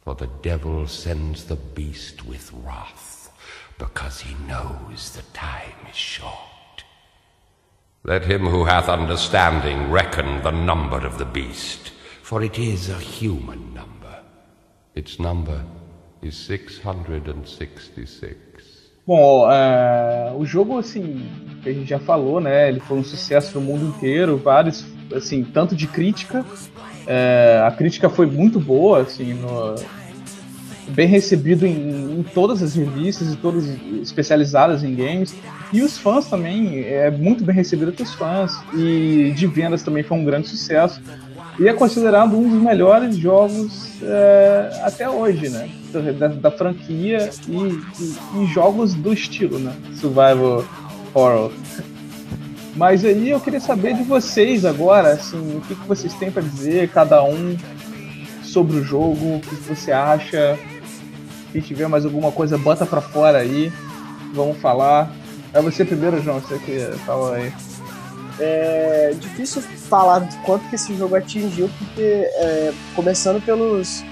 for the devil sends the beast with wrath, because he knows the time is short. Let him who hath understanding reckon the number of the beast, for it is a human number. Its number is 666. Bom, é, o jogo, assim, que a gente já falou, né? Ele foi um sucesso no mundo inteiro, vários, assim, tanto de crítica. é, a crítica foi muito boa, assim, no- bem recebido em, em todas as revistas e todas especializadas em games. E os fãs também, é muito bem recebido pelos fãs. E de vendas também foi um grande sucesso. E é considerado um dos melhores jogos é, até hoje, né? Da, da franquia e, e- e jogos do estilo, né? Survival Horror. Mas aí eu queria saber de vocês agora, assim, o que, que vocês têm pra dizer, cada um, sobre o jogo, o que você acha. Se tiver mais alguma coisa, bota pra fora aí. Vamos falar. É você primeiro, João, você que fala aí. É difícil falar do quanto que esse jogo atingiu, porque é, começando pelos,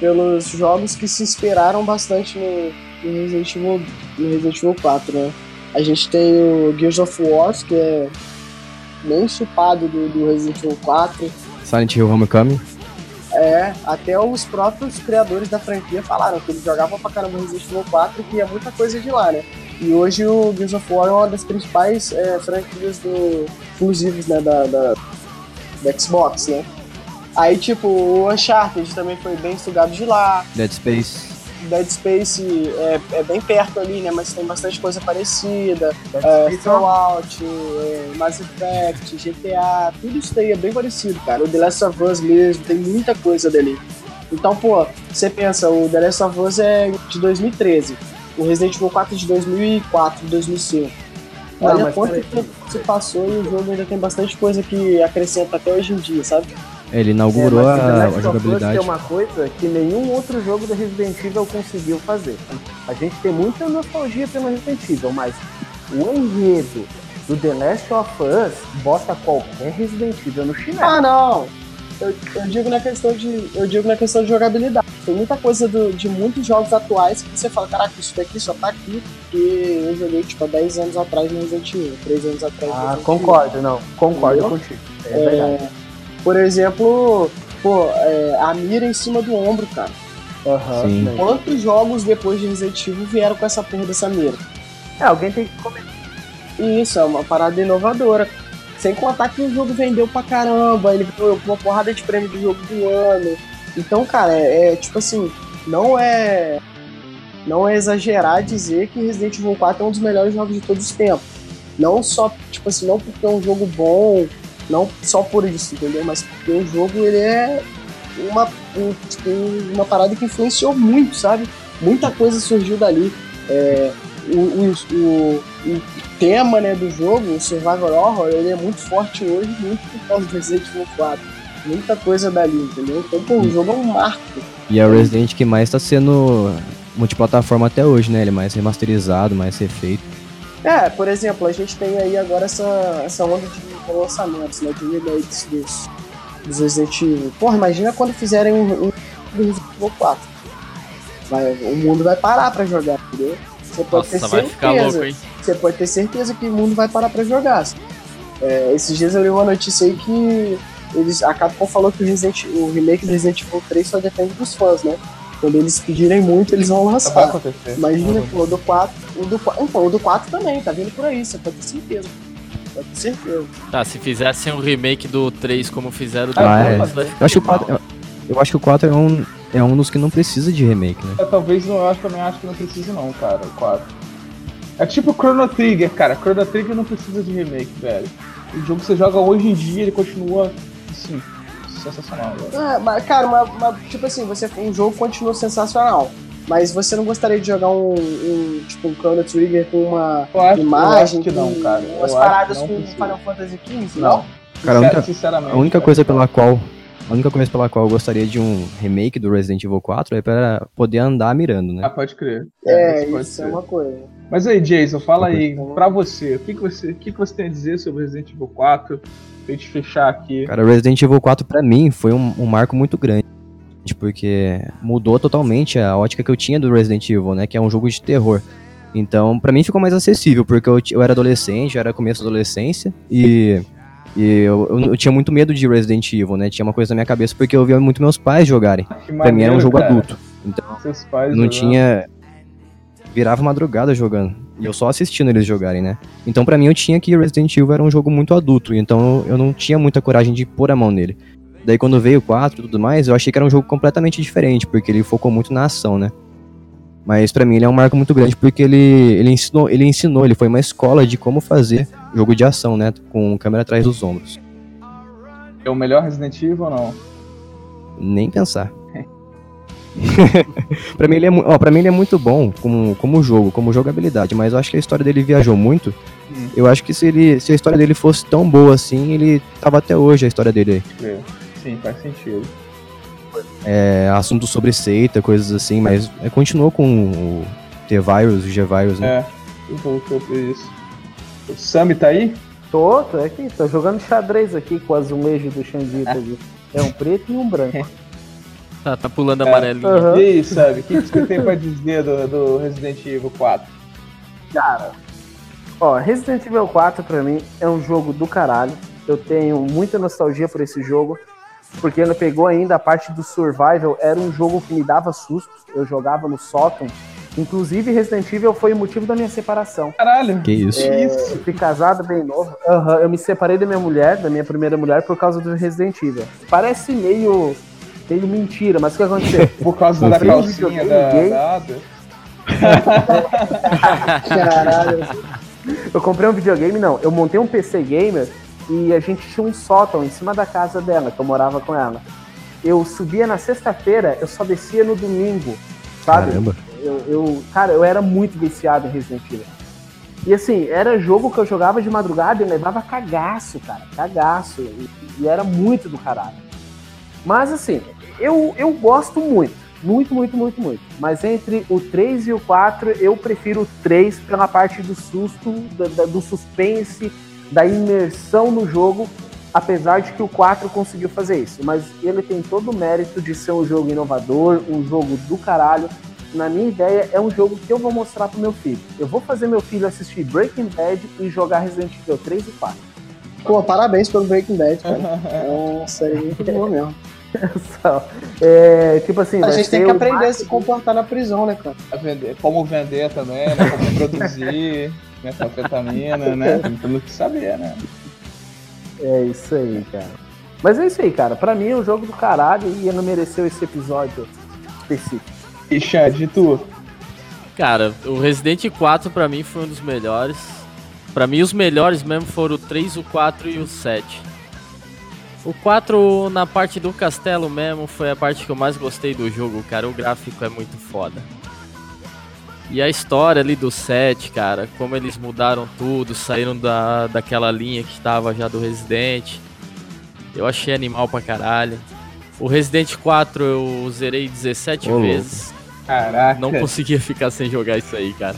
pelos jogos que se inspiraram bastante no, no, Resident Evil, no Resident Evil 4, né? A gente tem o Gears of War, que é bem chupado do, do Resident Evil 4. Silent Hill Homecoming. É, até os próprios criadores da franquia falaram que eles jogavam pra caramba Resident Evil 4 e que ia muita coisa de lá, né? E hoje o Gears of War é uma das principais é, franquias do, exclusivos né, da, da, da, Xbox, né? Aí, tipo, o Uncharted também foi bem sugado de lá. Dead Space. Dead Space é, é bem perto ali, né? Mas tem bastante coisa parecida. É, Fallout, é, Mass Effect, GTA, tudo isso daí é bem parecido, cara. O The Last of Us mesmo, tem muita coisa dali. Então, pô, você pensa, o The Last of Us é de 2013 o Resident Evil 4 de 2004, 2005. Olha não, quanto tempo se passou e o jogo ainda tem bastante coisa que acrescenta até hoje em dia, sabe? Ele inaugurou é, a, a jogabilidade. É uma coisa que nenhum outro jogo do Resident Evil conseguiu fazer. A gente tem muita nostalgia pelo Resident Evil, mas o enredo do The Last of Us bota qualquer Resident Evil no chinelo. Ah, não! Eu, eu, digo na questão de eu digo na questão de jogabilidade. Tem muita coisa do, de muitos jogos atuais que você fala, caraca, isso daqui só tá aqui porque eu joguei tipo há 10 anos atrás no Resident Evil, 3 anos atrás. Ah, concordo, não. Concordo Entendeu? contigo. É, é verdade. Por exemplo, pô, é, a mira em cima do ombro, cara. Uhum, Quantos jogos depois de Resident Evil vieram com essa porra dessa mira? É, alguém tem que comentar. Isso, é uma parada inovadora. Sem contar que o jogo vendeu pra caramba, ele ganhou uma porrada de prêmio do jogo do ano. Então, cara, é, é, tipo assim, não é. Não é exagerar dizer que Resident Evil 4 é um dos melhores jogos de todos os tempos. Não só, tipo assim, não porque é um jogo bom, não só por isso, entendeu? Mas porque o jogo ele é uma, um, tipo, uma parada que influenciou muito, sabe? Muita coisa surgiu dali. É, o, o, o, tema né, do jogo, o Survival Horror, ele é muito forte hoje, muito por causa do Resident Evil 4. Muita coisa dali, entendeu? Então, pô, o jogo é um marco. E é o Resident que mais está sendo multiplataforma até hoje, né? Ele é mais remasterizado, mais refeito. É, por exemplo, a gente tem aí agora essa, essa onda de lançamentos, né? De remakes dos, dos Resident Evil. Porra, imagina quando fizerem um, um Resident Evil 4. Vai, o mundo vai parar pra jogar, entendeu? Você pode Nossa, ter vai certeza. Ficar louco, hein? Você pode ter certeza que o mundo vai parar pra jogar. É, esses dias eu li uma notícia aí que eles, a Capcom falou que o, Resident, o remake do Resident Evil 3 só depende dos fãs, né? Quando eles pedirem muito, eles vão lançar. Imagina, pô, o do 4. O do, então, o do 4 também, tá vindo por aí, você pode ter certeza. Pode ter certeza. Tá, se fizessem um remake do 3 como fizeram do ah, 4, é. eu, acho que o 4, eu, eu acho que o 4 é um, é um dos que não precisa de remake, né? É, talvez eu acho, também acho que não precisa não, cara, o 4. É tipo Chrono Trigger, cara. Chrono Trigger não precisa de remake, velho. O jogo que você joga hoje em dia, ele continua, assim, sensacional. Velho. É, mas, cara, uma, uma, tipo assim, você, um jogo continua sensacional. Mas você não gostaria de jogar um, um tipo um Chrono Trigger com uma acho, imagem, que não, cara. umas paradas com Final Fantasy XV? Não. não. Cara, a única, a única coisa pela qual a única coisa pela qual eu gostaria de um remake do Resident Evil 4 é para poder andar mirando, né? Ah, pode crer. É, é isso é uma coisa. Mas aí, Jason, fala aí, pra você, o que, que, você, o que, que você tem a dizer sobre Resident Evil 4? Pra gente fechar aqui. Cara, Resident Evil 4 pra mim foi um, um marco muito grande. Porque mudou totalmente a ótica que eu tinha do Resident Evil, né? Que é um jogo de terror. Então, para mim ficou mais acessível, porque eu, eu era adolescente, eu era começo da adolescência, e e eu, eu, eu, tinha muito medo de Resident Evil, né? Tinha uma coisa na minha cabeça porque eu via muito meus pais jogarem. Que pra mim era um jogo cara. adulto. Então, Seus pais não tinha. Virava madrugada jogando. E eu só assistindo eles jogarem, né? Então para mim eu tinha que Resident Evil era um jogo muito adulto. Então eu não tinha muita coragem de pôr a mão nele. Daí quando veio o 4 e tudo mais, eu achei que era um jogo completamente diferente, porque ele focou muito na ação, né? Mas para mim ele é um marco muito grande porque ele, ele, ensinou, ele ensinou, ele foi uma escola de como fazer jogo de ação, né? Com câmera atrás dos ombros. É o melhor Resident Evil ou não? Nem pensar. pra, mim ele é, ó, pra mim ele é muito bom como, como jogo, como jogabilidade, mas eu acho que a história dele viajou muito. Hum. Eu acho que se, ele, se a história dele fosse tão boa assim, ele tava até hoje a história dele aí. É. Sim, faz sentido. é, assuntos sobre seita, coisas assim, mas é, continuou com o T-Virus, o G-Virus, né? É, voltou pra isso. O Sami tá aí? Tô, tô aqui, tô jogando xadrez aqui com o azulejo do Xandita ali. É um preto e um branco. Tá, tá pulando É. amarelinho. Aham. E aí, Sami, o que que você tem pra dizer do, do Resident Evil 4? Cara, ó, Resident Evil 4 pra mim é um jogo do caralho. Eu tenho muita nostalgia por esse jogo, porque ele pegou ainda a parte do survival, era um jogo que me dava susto. Eu jogava no sótão. Inclusive, Resident Evil foi o motivo da minha separação. Caralho, Que isso. isso? Eu fui casado bem novo. Aham, eu me separei da minha mulher, da minha primeira mulher, por causa do Resident Evil. Parece meio, meio mentira, mas o que aconteceu? Por causa Eu da calcinha videogame da, gay. da? Caralho. Eu comprei um videogame, não. Eu montei um PC gamer e a gente tinha um sótão em cima da casa dela, que eu morava com ela. Eu subia na sexta-feira, eu só descia no domingo, sabe? Caramba. Eu, eu- cara, eu era muito viciado em Resident Evil. E assim, era jogo que eu jogava de madrugada e levava cagaço, cara. Cagaço. E, e era muito do caralho. Mas assim, eu, eu gosto muito. Muito, muito, muito, muito. Mas entre o 3 e o 4, eu prefiro o 3 pela parte do susto, da- do suspense, da imersão no jogo. Apesar de que o 4 conseguiu fazer isso. Mas ele tem todo o mérito de ser um jogo inovador, um jogo do caralho na minha ideia, é um jogo que eu vou mostrar pro meu filho. Eu vou fazer meu filho assistir Breaking Bad e jogar Resident Evil 3 e 4. Pô, parabéns pelo Breaking Bad, cara. É uma série muito boa mesmo. Só. É, tipo assim, A gente tem que aprender a se comportar na prisão, né, cara? A vender, como vender também, né? Como produzir metanfetamina, né? Tem tudo que saber, né? É isso aí, cara. Mas é isso aí, cara. Pra mim é um jogo do caralho e ele mereceu esse episódio específico. E Xande, e tu? Cara, o Resident 4 pra mim foi um dos melhores. Pra mim os melhores mesmo foram o 3, o 4 e o 7. O 4 na parte do castelo mesmo foi a parte que eu mais gostei do jogo, cara. O gráfico é muito foda. E a história ali do 7, cara, como eles mudaram tudo, saíram da, daquela linha que estava já do Resident. Eu achei animal pra caralho. O Resident 4 eu zerei 17 Ô, vezes. Caraca. Não conseguia ficar sem jogar isso aí, cara.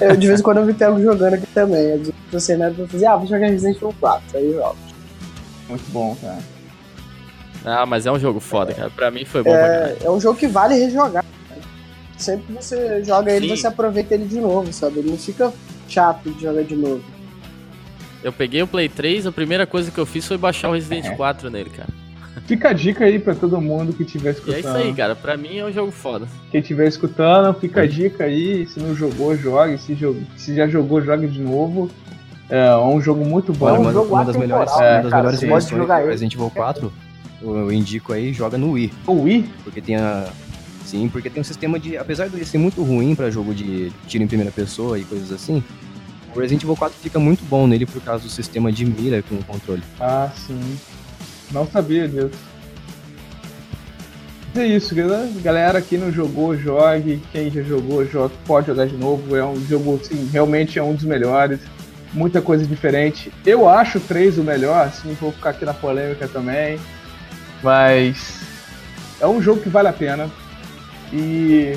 Eu, de vez em quando eu vi Thiago jogando aqui também. Eu pra você, né? Eu fazer, ah, vou jogar Resident Evil 4. Aí eu jogo. Muito bom, cara. Ah, mas é um jogo foda, cara. Pra mim foi bom pra. É, é um jogo que vale rejogar. cara. Sempre que você joga ele, Sim. você aproveita ele de novo, sabe? Ele não fica chato de jogar de novo. Eu peguei o Play 3, a primeira coisa que eu fiz foi baixar o Resident É. 4 nele, cara. Fica a dica aí pra todo mundo que estiver E escutando. é isso aí, cara. Pra mim é um jogo foda. Quem estiver escutando, fica a dica aí. Se não jogou, jogue. Se, jo- se já jogou, jogue de novo. É um jogo muito bom. É um uma, jogo uma das melhores, atemporal, uma né, das cara? melhores versões jogar do. Resident Evil 4, eu indico aí, joga no Wii. O Wii? Porque tem a. Sim, porque tem um sistema de. Apesar de ele ser muito ruim pra jogo de tiro em primeira pessoa e coisas assim, o Resident Evil 4 fica muito bom nele por causa do sistema de mira com o controle. Ah, sim. Não sabia disso. É isso, galera. Quem não jogou, jogue. Quem já jogou, joga, pode jogar de novo. É um jogo, assim, realmente é um dos melhores. Muita coisa diferente. Eu acho o 3 o melhor, assim, vou ficar aqui na polêmica também. Mas é um jogo que vale a pena. E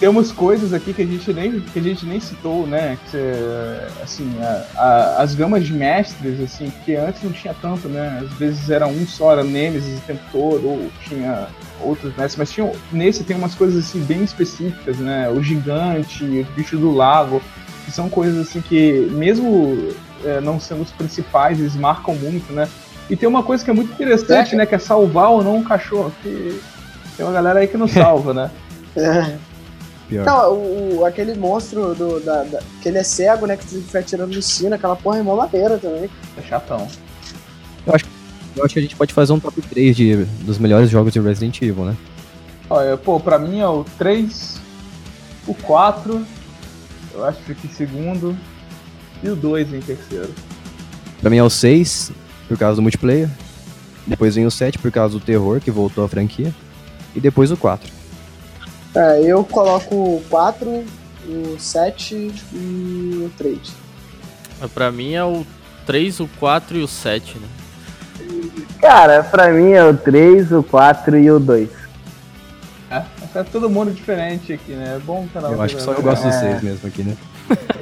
temos coisas aqui que a gente nem, que a gente nem citou, né? Que, é, assim, a- a- as gamas de mestres, assim, que antes não tinha tanto, né? Às vezes era um só, era Nemesis o tempo todo, ou tinha outros mestres, mas tinha, nesse tem umas coisas assim bem específicas, né? O gigante, o bicho do lago, que são coisas assim que, mesmo é, não sendo os principais, eles marcam muito, né? E tem uma coisa que é muito interessante, É. né? Que é salvar ou não um cachorro, que tem uma galera aí que não salva, né? Pior. Não, o, o- aquele monstro do, da, da- que ele é cego, né? Que você fica atirando no sino, aquela porra é mó maneira também. É chatão. Eu acho que a gente pode fazer um top 3 de, dos melhores jogos de Resident Evil, né? Olha, pô, pra mim é o 3, o 4, eu acho que em segundo, e o 2 em terceiro. Pra mim é o 6, por causa do multiplayer. Depois vem o 7, por causa do terror, que voltou à franquia. E depois o 4. É, eu coloco o 4, o 7 e o 3. Mas Pra mim é o 3, o 4 e o 7, né? Cara, pra mim é o 3, o 4 e o 2. É, tá todo mundo diferente aqui, né? É bom cada um Eu acho que só eu gosto de É. vocês mesmo aqui, né?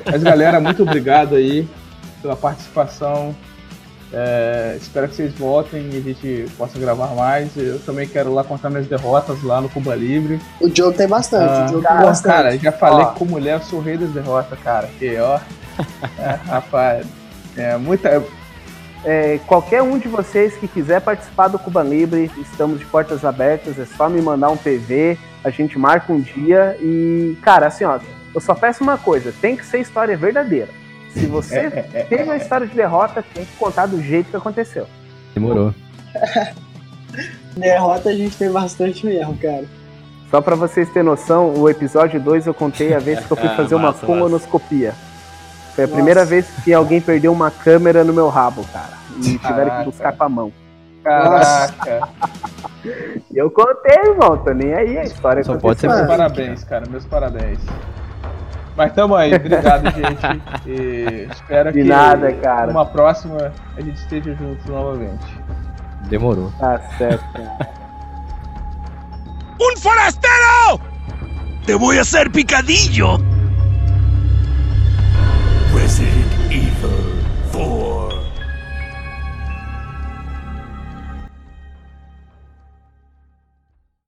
Mas galera, muito obrigado aí pela participação. É, espero que vocês voltem e a gente possa gravar mais. Eu também quero lá contar minhas derrotas lá no Cuba Livre. O Diogo tem bastante, Ah, o Diogo cara, tem bastante. cara, já falei Ó. que como mulher eu sou o rei das derrotas, cara. Que ó. É, rapaz, é muita. É, qualquer um de vocês que quiser participar do Cuba Libre, estamos de portas abertas, é só me mandar um PV, a gente marca um dia e, cara, assim, ó, eu só peço uma coisa, tem que ser história verdadeira. Se você teve uma história de derrota, tem que contar do jeito que aconteceu. Demorou. Derrota a gente tem bastante mesmo, cara. Só pra vocês terem noção, o episódio 2 eu contei a vez que eu fui fazer uma Massa, colonoscopia. Foi a Nossa. primeira vez que alguém perdeu uma câmera no meu rabo, cara. E tiveram Caraca. que buscar com a mão. Caraca. Eu contei, irmão, tô nem aí, a história Só pode ser parabéns, cara. Meus parabéns. Mas tamo aí. Obrigado, gente. E espero De que nada, cara. numa próxima a gente esteja juntos novamente. Demorou. Tá certo, cara. ¡Un forastero! ¡Te voy a hacer picadillo!